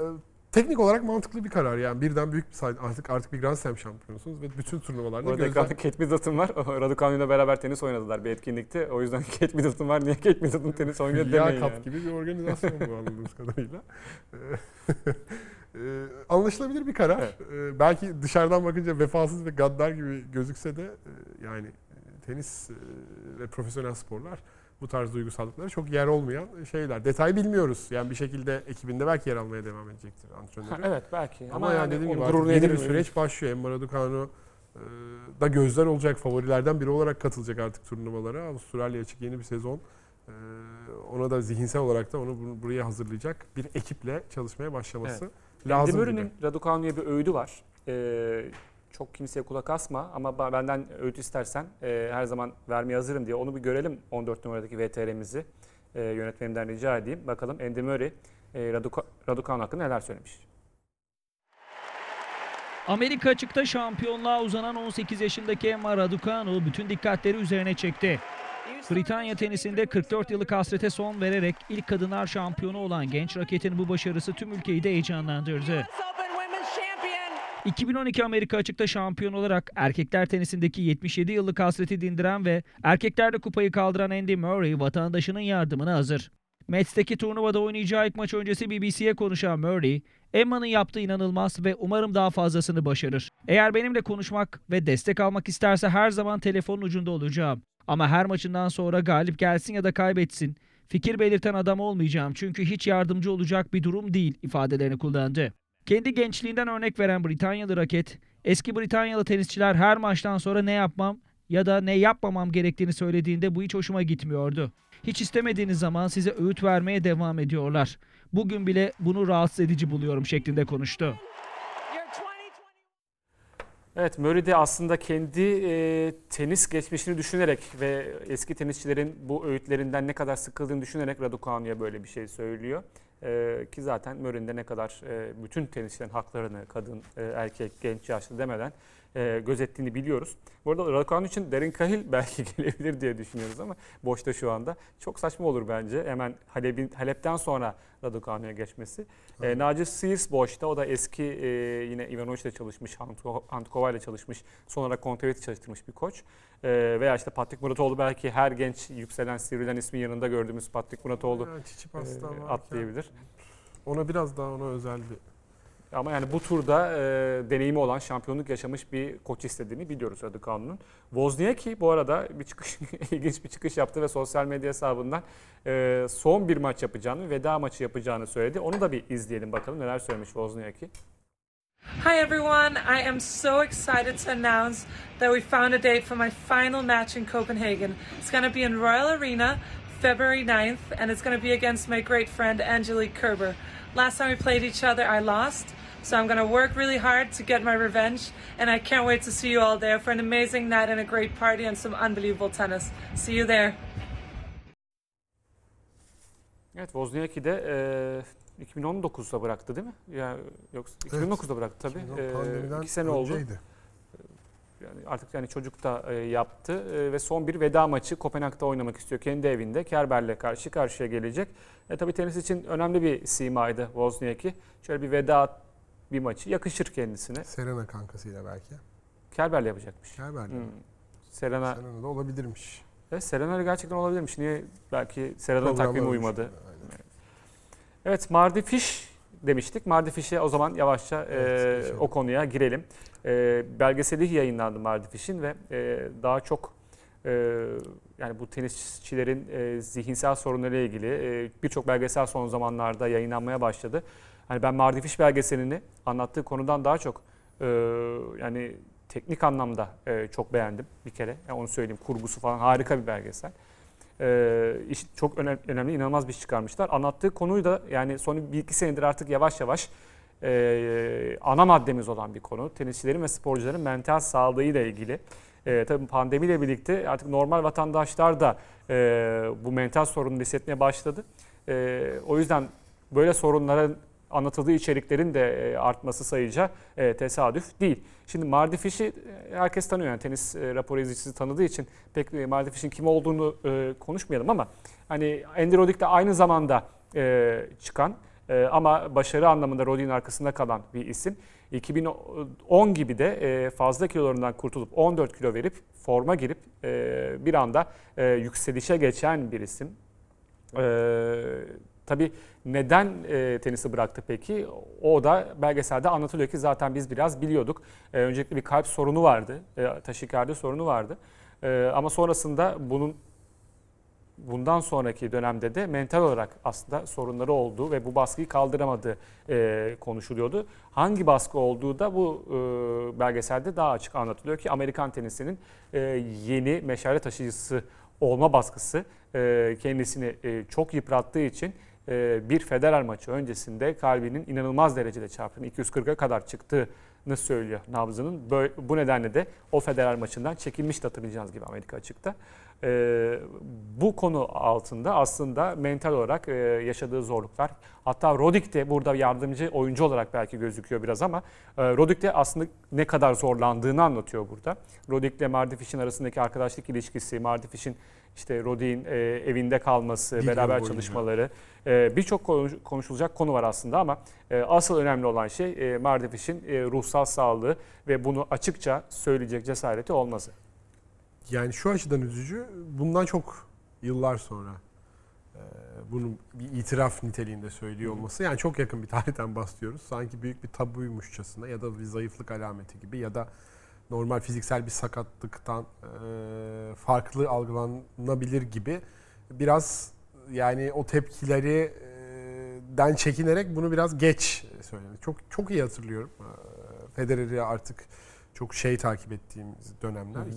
teknik olarak mantıklı bir karar yani birden büyük bir say- artık artık bir Grand Slam şampiyonusunuz ve bütün turnuvalarda Burada gözler ekranda Kate Middleton var. [laughs] Raducanu ile beraber tenis oynadılar bir etkinlikte. O yüzden [laughs] Kate Middleton var. Niye Kate Middleton tenis oynuyor demeyin Cup yani. gibi bir organizasyon bu anladığımız kadarıyla. Ee, [laughs] e, anlaşılabilir bir karar. Evet. Ee, belki dışarıdan bakınca vefasız ve gaddar gibi gözükse de e, yani tenis e, ve profesyonel sporlar bu tarz duygusallıklara çok yer olmayan şeyler. Detay bilmiyoruz. Yani bir şekilde ekibinde belki yer almaya devam edecektir Ha, antrenörü. evet belki. Ama, Ama, yani yani dediğim gibi artık yeni bir süreç başlıyor. Emma Raducanu da gözler olacak. Favorilerden biri olarak katılacak artık turnuvalara. Avustralya açık yeni bir sezon. E, ona da zihinsel olarak da onu bu- buraya hazırlayacak bir ekiple çalışmaya başlaması lazım Andy gibi. Murray'nin Raducanu'ya bir öğüdü var. Ee, çok kimseye kulak asma ama benden öğüt istersen e, her zaman vermeye hazırım diye. Onu bir görelim 14 numaradaki VTR'mizi. E, yönetmenimden rica edeyim. Bakalım Andy Murray e, Raduca- Raducanu hakkında neler söylemiş. Amerika açıkta şampiyonluğa uzanan 18 yaşındaki Emma Raducanu bütün dikkatleri üzerine çekti. Britanya tenisinde 44 yıllık hasrete son vererek ilk kadınlar şampiyonu olan genç raketin bu başarısı tüm ülkeyi de heyecanlandırdı. 2012 Amerika açıkta şampiyon olarak erkekler tenisindeki 77 yıllık hasreti dindiren ve erkeklerde kupayı kaldıran Andy Murray vatandaşının yardımına hazır. Metzdeki turnuvada oynayacağı ilk maç öncesi BBC'ye konuşan Murray, Emma'nın yaptığı inanılmaz ve umarım daha fazlasını başarır. Eğer benimle konuşmak ve destek almak isterse her zaman telefonun ucunda olacağım. Ama her maçından sonra galip gelsin ya da kaybetsin, fikir belirten adam olmayacağım çünkü hiç yardımcı olacak bir durum değil ifadelerini kullandı. Kendi gençliğinden örnek veren Britanyalı raket, eski Britanyalı tenisçiler her maçtan sonra ne yapmam ya da ne yapmamam gerektiğini söylediğinde bu hiç hoşuma gitmiyordu. Hiç istemediğiniz zaman size öğüt vermeye devam ediyorlar. Bugün bile bunu rahatsız edici buluyorum şeklinde konuştu. Evet Murray de aslında kendi e, tenis geçmişini düşünerek ve eski tenisçilerin bu öğütlerinden ne kadar sıkıldığını düşünerek Raducanu'ya böyle bir şey söylüyor. E, ki zaten Murray'in de ne kadar e, bütün tenisçilerin haklarını kadın, e, erkek, genç, yaşlı demeden e, gözettiğini biliyoruz. Bu arada Raducanu için Derin Cahill [laughs] belki gelebilir diye düşünüyoruz ama boşta şu anta. Çok saçma olur bence hemen Halep'in, Halep'ten sonra Raducanu'ya geçmesi. E, Naci Sears boşta. O da eski e, yine Ivanovic ile çalışmış, Antko- Antkova ile çalışmış. Sonra Kontaveit çalıştırmış bir koç. E, veya işte Patrik Muratoğlu belki her genç yükselen, sivrilen ismin yanında gördüğümüz Patrik Muratoğlu e, atlayabilir. Ona biraz daha ona özel bir Ama yani bu turda e, deneyimi olan, şampiyonluk yaşamış bir koç istediğini biliyoruz Raducanu'nun. Wozniacki bu arada bir çıkış, [laughs] ilginç bir çıkış yaptı ve sosyal medya hesabından e, son bir maç yapacağını, veda maçı yapacağını söyledi. Onu da bir izleyelim bakalım neler söylemiş Wozniacki. Hi everyone, I am so excited to announce that we found a date for my final match in Copenhagen. It's going to be in Royal Arena February 9th, and it's going to be against my great friend Angelique Kerber. Last time we played each other, I lost, So I'm going to work really hard to get my revenge, and I can't wait to see you all there for an amazing night and a great party and some unbelievable tennis. See you there. Evet Wozniacki de e, 2019'da bıraktı değil mi? Ya yoksa 2019'da bıraktı tabii. E, Pandemiden iki sene oldu. önceydi. Yani artık yani çocuk da e, yaptı E, ve son bir veda maçı Kopenhag'da oynamak istiyor. Kendi evinde Kerber'le karşı karşıya gelecek. E, tabii tenis için önemli bir simaydı Wozniacki. Şöyle bir veda bir maçı yakışır kendisine. Serena kankasıyla belki. Kerber'le yapacakmış. Kerber'le. Hmm. Serena, Serena da olabilirmiş. evet, Serena gerçekten olabilirmiş. Niye? Belki Serena'nın takvimi uymadı. Aynen. Evet Mardi Fish demiştik. Mardi o zaman yavaşça Evet, e, o konuya girelim. E, belgeseli yayınlandı Mardi ve e, daha çok e, yani bu tenisçilerin e, zihinsel sorunlarıyla ilgili e, birçok belgesel son zamanlarda yayınlanmaya başladı. Hani ben Mardi Fish belgeselini anlattığı konudan daha çok e, yani teknik anlamda e, çok beğendim bir kere. Yani onu söyleyeyim kurgusu falan harika bir belgesel. Ee, iş, çok önem- önemli, inanılmaz bir iş çıkarmışlar. Anlattığı konuyu da yani son bir iki senedir artık yavaş yavaş e, ana maddemiz olan bir konu. Tenisçilerin ve sporcuların mental sağlığıyla ilgili. E, tabii pandemiyle birlikte artık normal vatandaşlar da e, bu mental sorunu hissetmeye başladı. E, o yüzden böyle sorunların anlatıldığı içeriklerin de e, artması sayıca e, tesadüf değil. Şimdi Mardi Fish'i e, herkes tanıyor yani tenis e, rapor izleyicisi tanıdığı için pek Mardi Fish'in kim olduğunu konuşmayalım ama hani Andy Roddick de aynı zamanda çıkan ama başarı anlamında Roddick'in arkasında kalan bir isim. 2010 gibi de fazla kilolarından kurtulup 14 kilo verip forma girip bir anda yükselişe geçen bir isim. Tabii neden e, tenisi bıraktı peki? O da belgeselde anlatılıyor ki zaten biz biraz biliyorduk. Ee, öncelikle bir kalp sorunu vardı, e, taşikardi sorunu vardı. Ee, ama sonrasında bunun bundan sonraki dönemde de mental olarak aslında sorunları olduğu ve bu baskıyı kaldıramadığı e, konuşuluyordu. Hangi baskı olduğu da bu e, belgeselde daha açık anlatılıyor ki Amerikan tenisinin e, yeni meşale taşıyıcısı olma baskısı e, kendisini e, çok yıprattığı için e, bir Federer maçı öncesinde kalbinin inanılmaz derecede çarptığını 240'a kadar çıktığını söylüyor nabzının. Bu nedenle de o Federer maçından çekilmişti hatırlayacağınız gibi Amerika açıkta. E, bu konu altında aslında mental olarak e, yaşadığı zorluklar. Hatta Roddick de burada yardımcı oyuncu olarak belki gözüküyor biraz ama e, Roddick de aslında ne kadar zorlandığını anlatıyor burada. Roddick ile Mardi Fish'in arasındaki arkadaşlık ilişkisi, Mardi Fish'in işte Roddick'in e, evinde kalması, Bir beraber boyunca. çalışmaları e, birçok konuş- konuşulacak konu var aslında ama e, asıl önemli olan şey e, Mardi Fish'in e, ruhsal sağlığı ve bunu açıkça söyleyecek cesareti olması. Yani şu açıdan üzücü. Bundan çok yıllar sonra e, bunun bir itiraf niteliğinde söylüyor olması. Yani çok yakın bir tarihten bahsediyoruz. Sanki büyük bir tabuymuşçasına ya da bir zayıflık alameti gibi ya da normal fiziksel bir sakatlıktan e, farklı algılanabilir gibi biraz yani o tepkileri e, den çekinerek bunu biraz geç söyledi. Çok çok iyi hatırlıyorum. E, Federer'i artık çok şey takip ettiğimiz dönemler. Hı hı.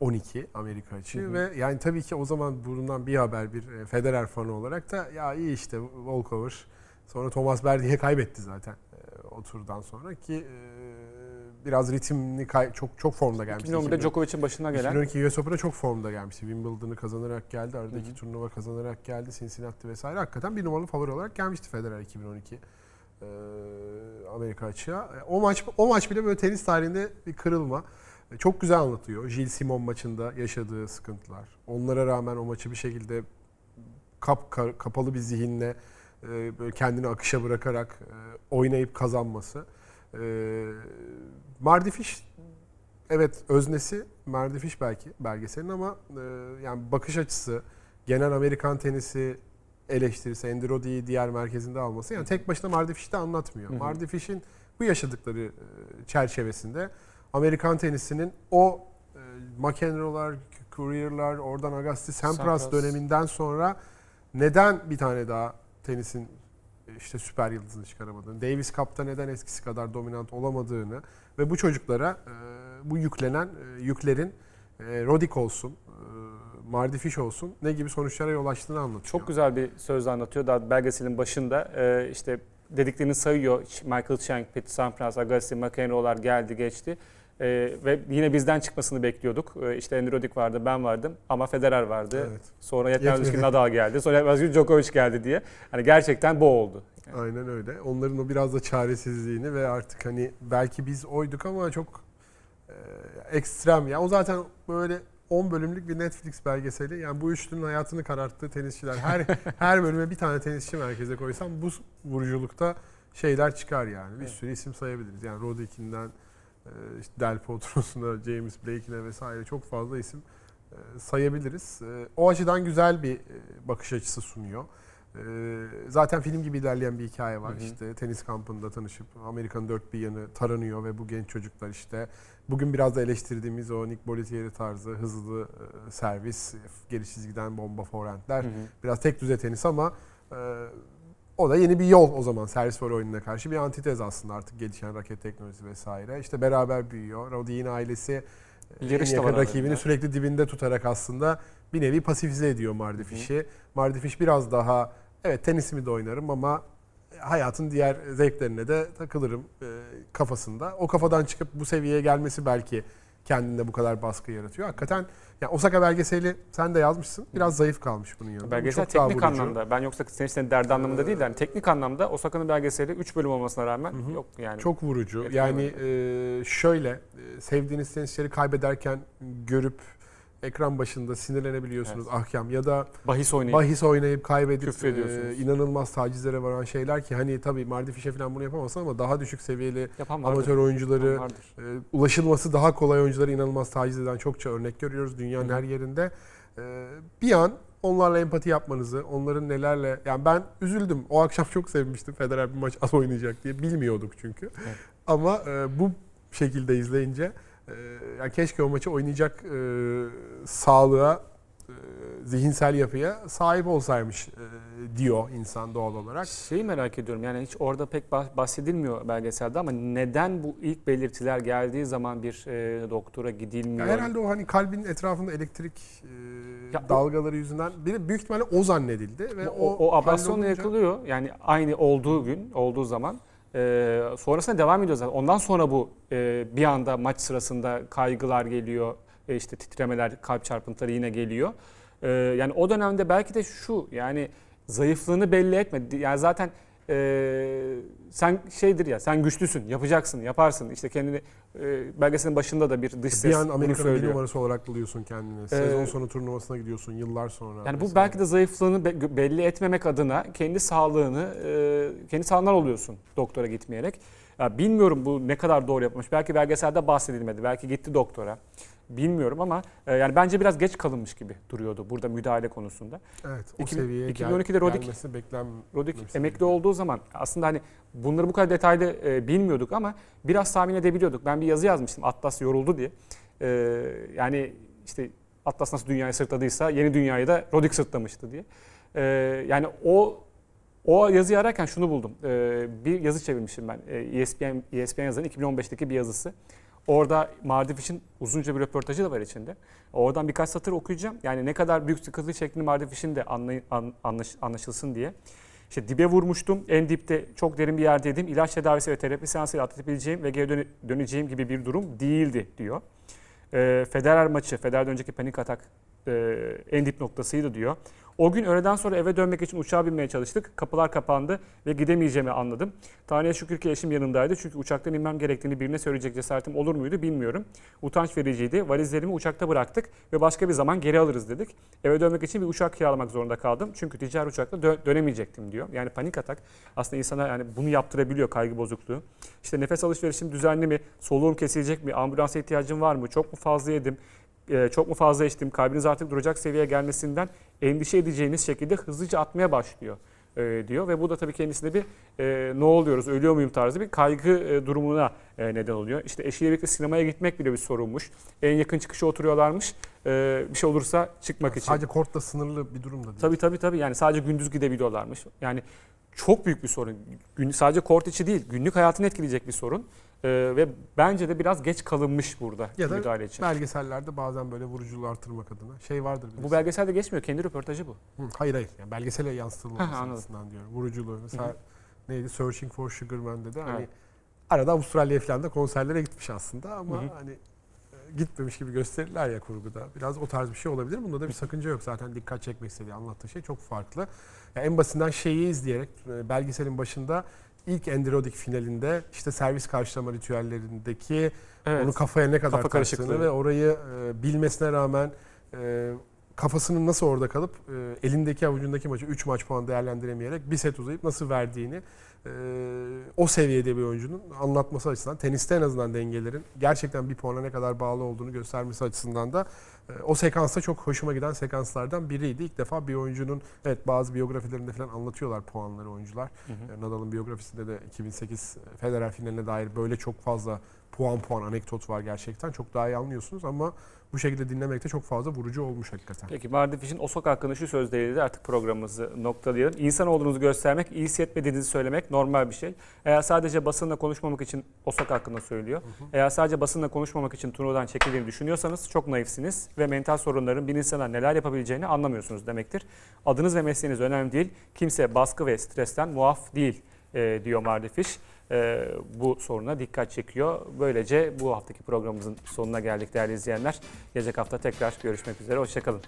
2012 Amerika açığı Hı hı. ve yani tabii ki o zaman bundan bir haber bir e, Federer fanı olarak da ya iyi işte walkover. Sonra Thomas Berdih'e kaybetti zaten e, o turdan sonra ki e, biraz ritimli çok çok formda gelmişti. 2011'de Djokovic'in başına gelen 2012 US Open'a çok formda gelmişti. Wimbledon'ı kazanarak geldi. Arada Hı iki hı. turnuva kazanarak geldi. Cincinnati vesaire. Hakikaten bir numaralı favori olarak gelmişti Federer 2012 ee, Amerika açığa. O maç o maç bile böyle tenis tarihinde bir kırılma. E, Çok güzel anlatıyor. Gilles Simon maçında yaşadığı sıkıntılar. Onlara rağmen o maçı bir şekilde kap ka- kapalı bir zihinle e, böyle kendini akışa bırakarak e, oynayıp kazanması. Mardi Fish evet öznesi Mardi Fish belki belgeselin ama yani bakış açısı genel Amerikan tenisi eleştirisi Andy diğer merkezinde alması yani tek başına Mardi Fish'i de anlatmıyor. Hı hı. Mardi Fish'in bu yaşadıkları çerçevesinde Amerikan tenisinin o e, McEnroe'lar, Courier'lar, oradan Agassi, Sampras, Sampras. döneminden sonra neden bir tane daha tenisin e, işte süper yıldızını çıkaramadığını, Davis Cup'ta neden eskisi kadar dominant olamadığını ve bu çocuklara e, bu yüklenen e, yüklerin e, Roddick olsun, e, Mardi Fish olsun ne gibi sonuçlara yol açtığını anlatıyor. çok güzel bir söz anlatıyor. Daha belgeselin başında e, işte dediklerini sayıyor. Michael Chang, Pete Sampras, Agassi, McEnroe'lar geldi geçti. Ee, ve yine bizden çıkmasını bekliyorduk. Ee, işte Andy Roddick vardı, ben vardım ama Federer vardı. Evet. Sonra yetmez ki Nadal geldi. Sonra yetmez Djokovic geldi diye. Hani gerçekten bu oldu. Aynen öyle. Onların o biraz da çaresizliğini ve artık hani belki biz oyduk ama çok e, ekstrem ya. O zaten böyle 10 bölümlük bir Netflix belgeseli. Yani bu üçlünün hayatını kararttığı tenisçiler. Her [laughs] her bölüme bir tane tenisçi merkeze koysam bu vuruculukta şeyler çıkar yani. Bir sürü isim sayabiliriz. Yani Roddick'inden e, işte Del Potro'suna, James Blake'ine vesaire çok fazla isim e, sayabiliriz. E, O açıdan güzel bir e, bakış açısı sunuyor. E, Zaten film gibi ilerleyen bir hikaye var. Hı hı. İşte tenis kampında tanışıp Amerika'nın dört bir yanı taranıyor ve bu genç çocuklar işte bugün biraz da eleştirdiğimiz o Nick Bollettieri tarzı hızlı e, servis, geri çizgiden bomba hı. Biraz tek düze tenis ama o da yeni bir yol o zaman servis for oyununa karşı bir antitez aslında artık gelişen raket teknolojisi vesaire. İşte beraber büyüyor. Roddick'in ailesi e, en Yarış yakın rakibini aralarında. sürekli dibinde tutarak aslında bir nevi pasifize ediyor Mardifiş'i. Mardifiş biraz daha evet tenisimi de oynarım ama hayatın diğer zevklerine de takılırım e, kafasında. O kafadan çıkıp bu seviyeye gelmesi belki kendinde bu kadar baskı yaratıyor. Hakikaten ya Osaka belgeseli sen de yazmışsın. Biraz zayıf kalmış bunun yanında. Bu Belgesel daha teknik anlamda. Ben yoksa tenislerin derdi anlamında değil de yani teknik anlamda Osaka'nın belgeseli 3 bölüm olmasına rağmen yok yani. Çok vurucu. Yani e, şöyle sevdiğiniz tenisçileri kaybederken görüp ekran başında sinirlenebiliyorsunuz ahkam ya da bahis oynayıp bahis oynayıp kaybedip e, inanılmaz tacizlere varan şeyler ki hani tabii Mardifiş'e falan bunu yapamazsın ama daha düşük seviyeli amatör oyuncuları e, ulaşılması daha kolay oyuncuları inanılmaz taciz eden çokça örnek görüyoruz dünyanın hı. her yerinde. E, bir an onlarla empati yapmanızı, onların nelerle... Yani ben üzüldüm. O akşam çok sevmiştim Federer bir maç az [laughs] oynayacak diye. Bilmiyorduk çünkü. Evet. Ama e, bu şekilde izleyince e, yani keşke o maçı oynayacak e, sağlığa, e, zihinsel yapıya sahip olsaymış e, diyor insan doğal olarak. Şeyi merak ediyorum yani hiç orada pek bah- bahsedilmiyor belgeselde ama neden bu ilk belirtiler geldiği zaman bir e, doktora gidilmiyor? Ya herhalde o hani kalbin etrafında elektrik e, Ya o- dalgaları yüzünden bir büyük ihtimalle o zannedildi ve o, o o hallolunca- yakılıyor. Yani aynı olduğu gün, olduğu zaman. E, sonrasında devam ediyor zaten. Ondan sonra bu e, bir anda maç sırasında kaygılar geliyor. E, işte titremeler, kalp çarpıntıları yine geliyor. E, yani o dönemde belki de şu yani zayıflığını belli etmedi. Yani zaten e, sen şeydir ya sen güçlüsün, yapacaksın, yaparsın. İşte kendini e, belgeselin başında da bir dış ses bir an Amerika'nın bir numarası olarak buluyorsun kendini. Sezon sonu turnuvasına gidiyorsun yıllar sonra. Yani bu vesaire. belki de zayıflığını be- belli etmemek adına kendi sağlığını, e, kendi sağlığından oluyorsun doktora gitmeyerek. Ya bilmiyorum bu ne kadar doğru yapmış. Belki belgeselde bahsedilmedi. Belki gitti doktora. Bilmiyorum ama e, yani bence biraz geç kalınmış gibi duruyordu burada müdahale konusunda. evet, o iki- seviyeye 2012'de gel, Roddick- gelmesi beklen Roddick Mesela. emekli olduğu zaman aslında hani bunları bu kadar detaylı e, bilmiyorduk ama biraz tahmin edebiliyorduk. Ben bir yazı yazmıştım Atlas yoruldu diye. E, yani işte Atlas nasıl dünyayı sırtladıysa yeni dünyayı da Roddick sırtlamıştı diye. E, yani o o yazıyı ararken şunu buldum. E, bir yazı çevirmişim ben. E, ESPN, ESPN yazarının 2015'teki bir yazısı. Orada Mardifiş'in uzunca bir röportajı da var içinde. Oradan birkaç satır okuyacağım. Yani ne kadar büyük sıkıntı çektiğini Mardifiş'in de anlay- an- anlaş- anlaşılsın diye. İşte dibe vurmuştum. En dipte çok derin bir yerdeydim. İlaç tedavisi ve terapi seansıyla atlatabileceğim ve geri döne- döneceğim gibi bir durum değildi diyor. E, Federer maçı, Federer'den önceki panik atak e, en dip noktasıydı diyor. O gün öğleden sonra eve dönmek için uçağa binmeye çalıştık. Kapılar kapandı ve gidemeyeceğimi anladım. Tanrı'ya şükür ki eşim yanımdaydı. Çünkü uçaktan inmem gerektiğini birine söyleyecek cesaretim olur muydu bilmiyorum. Utanç vericiydi. Valizlerimi uçakta bıraktık ve başka bir zaman geri alırız dedik. Eve dönmek için bir uçak kiralamak zorunda kaldım. Çünkü ticari uçakla dö- dönemeyecektim diyor. Yani panik atak aslında insana yani bunu yaptırabiliyor kaygı bozukluğu. İşte nefes alışverişim düzenli mi? Soluğum kesilecek mi? Ambulansa ihtiyacım var mı? Çok mu fazla yedim? Ee, çok mu fazla içtim? Kalbiniz artık duracak seviyeye gelmesinden endişe edeceğiniz şekilde hızlıca atmaya başlıyor e, diyor. Ve bu da tabii kendisine bir e, ne oluyoruz, ölüyor muyum tarzı bir kaygı e, durumuna e, neden oluyor. İşte eşiyle birlikte sinemaya gitmek bile bir sorunmuş. En yakın çıkışa oturuyorlarmış. E, bir şey olursa çıkmak için. Sadece kortla sınırlı bir durum da değil. Tabii tabii tabii yani sadece gündüz gidebiliyorlarmış. Yani çok büyük bir sorun. Gün, sadece kort içi değil, günlük hayatını etkileyecek bir sorun. Ee, ve bence de biraz geç kalınmış burada Ya da müdahale için. belgesellerde bazen böyle vuruculuğu artırmak adına şey vardır. Bu bilirsin. belgeselde geçmiyor, kendi röportajı bu. Hı, hayır hayır. Yani belgesele yansıtılması açısından diyorum. Vuruculuğu mesela neydi Searching for Sugar Man'de de hani Evet. arada Avustralya falan da konserlere gitmiş aslında ama Hı hı. hani e, gitmemiş gibi gösterirler ya kurguda. Biraz o tarz bir şey olabilir. Bunda da bir sakınca yok. Zaten dikkat çekmek istediği anlattığı şey çok farklı. Ya en basitinden şeyi izleyerek e, belgeselin başında ilk Endirodik finalinde işte servis karşılama ritüellerindeki Evet. onu kafaya ne kadar Kafa karışıklığı. ve orayı e, bilmesine rağmen e, kafasının nasıl orada kalıp e, elindeki avucundaki maçı 3 maç puan değerlendiremeyerek bir set uzayıp nasıl verdiğini e, o seviyede bir oyuncunun anlatması açısından teniste en azından dengelerin gerçekten bir puana ne kadar bağlı olduğunu göstermesi açısından da o sekansta çok hoşuma giden sekanslardan biriydi. İlk defa bir oyuncunun evet bazı biyografilerinde falan anlatıyorlar puanları oyuncular. E, Nadal'ın biyografisinde de 2008 Federer finaline dair böyle çok fazla puan puan anekdot var gerçekten. Çok daha iyi anlıyorsunuz ama bu şekilde dinlemek de çok fazla vurucu olmuş hakikaten. Peki Mardifiş'in Osaka hakkında şu sözleriyle de artık programımızı noktalayalım. İnsan olduğunuzu göstermek, iyi hissetmediğinizi söylemek normal bir şey. Eğer sadece basınla konuşmamak için Osaka hakkında söylüyor. Eğer sadece basınla konuşmamak için turnuvadan çekildiğini düşünüyorsanız çok naifsiniz ve mental sorunların bir insana neler yapabileceğini anlamıyorsunuz demektir. Adınız ve mesleğiniz önemli değil. Kimse baskı ve stresten muaf değil e, diyor Mardifiş. E, bu soruna dikkat çekiyor. Böylece bu haftaki programımızın sonuna geldik değerli izleyenler. Gelecek hafta tekrar görüşmek üzere. Hoşçakalın.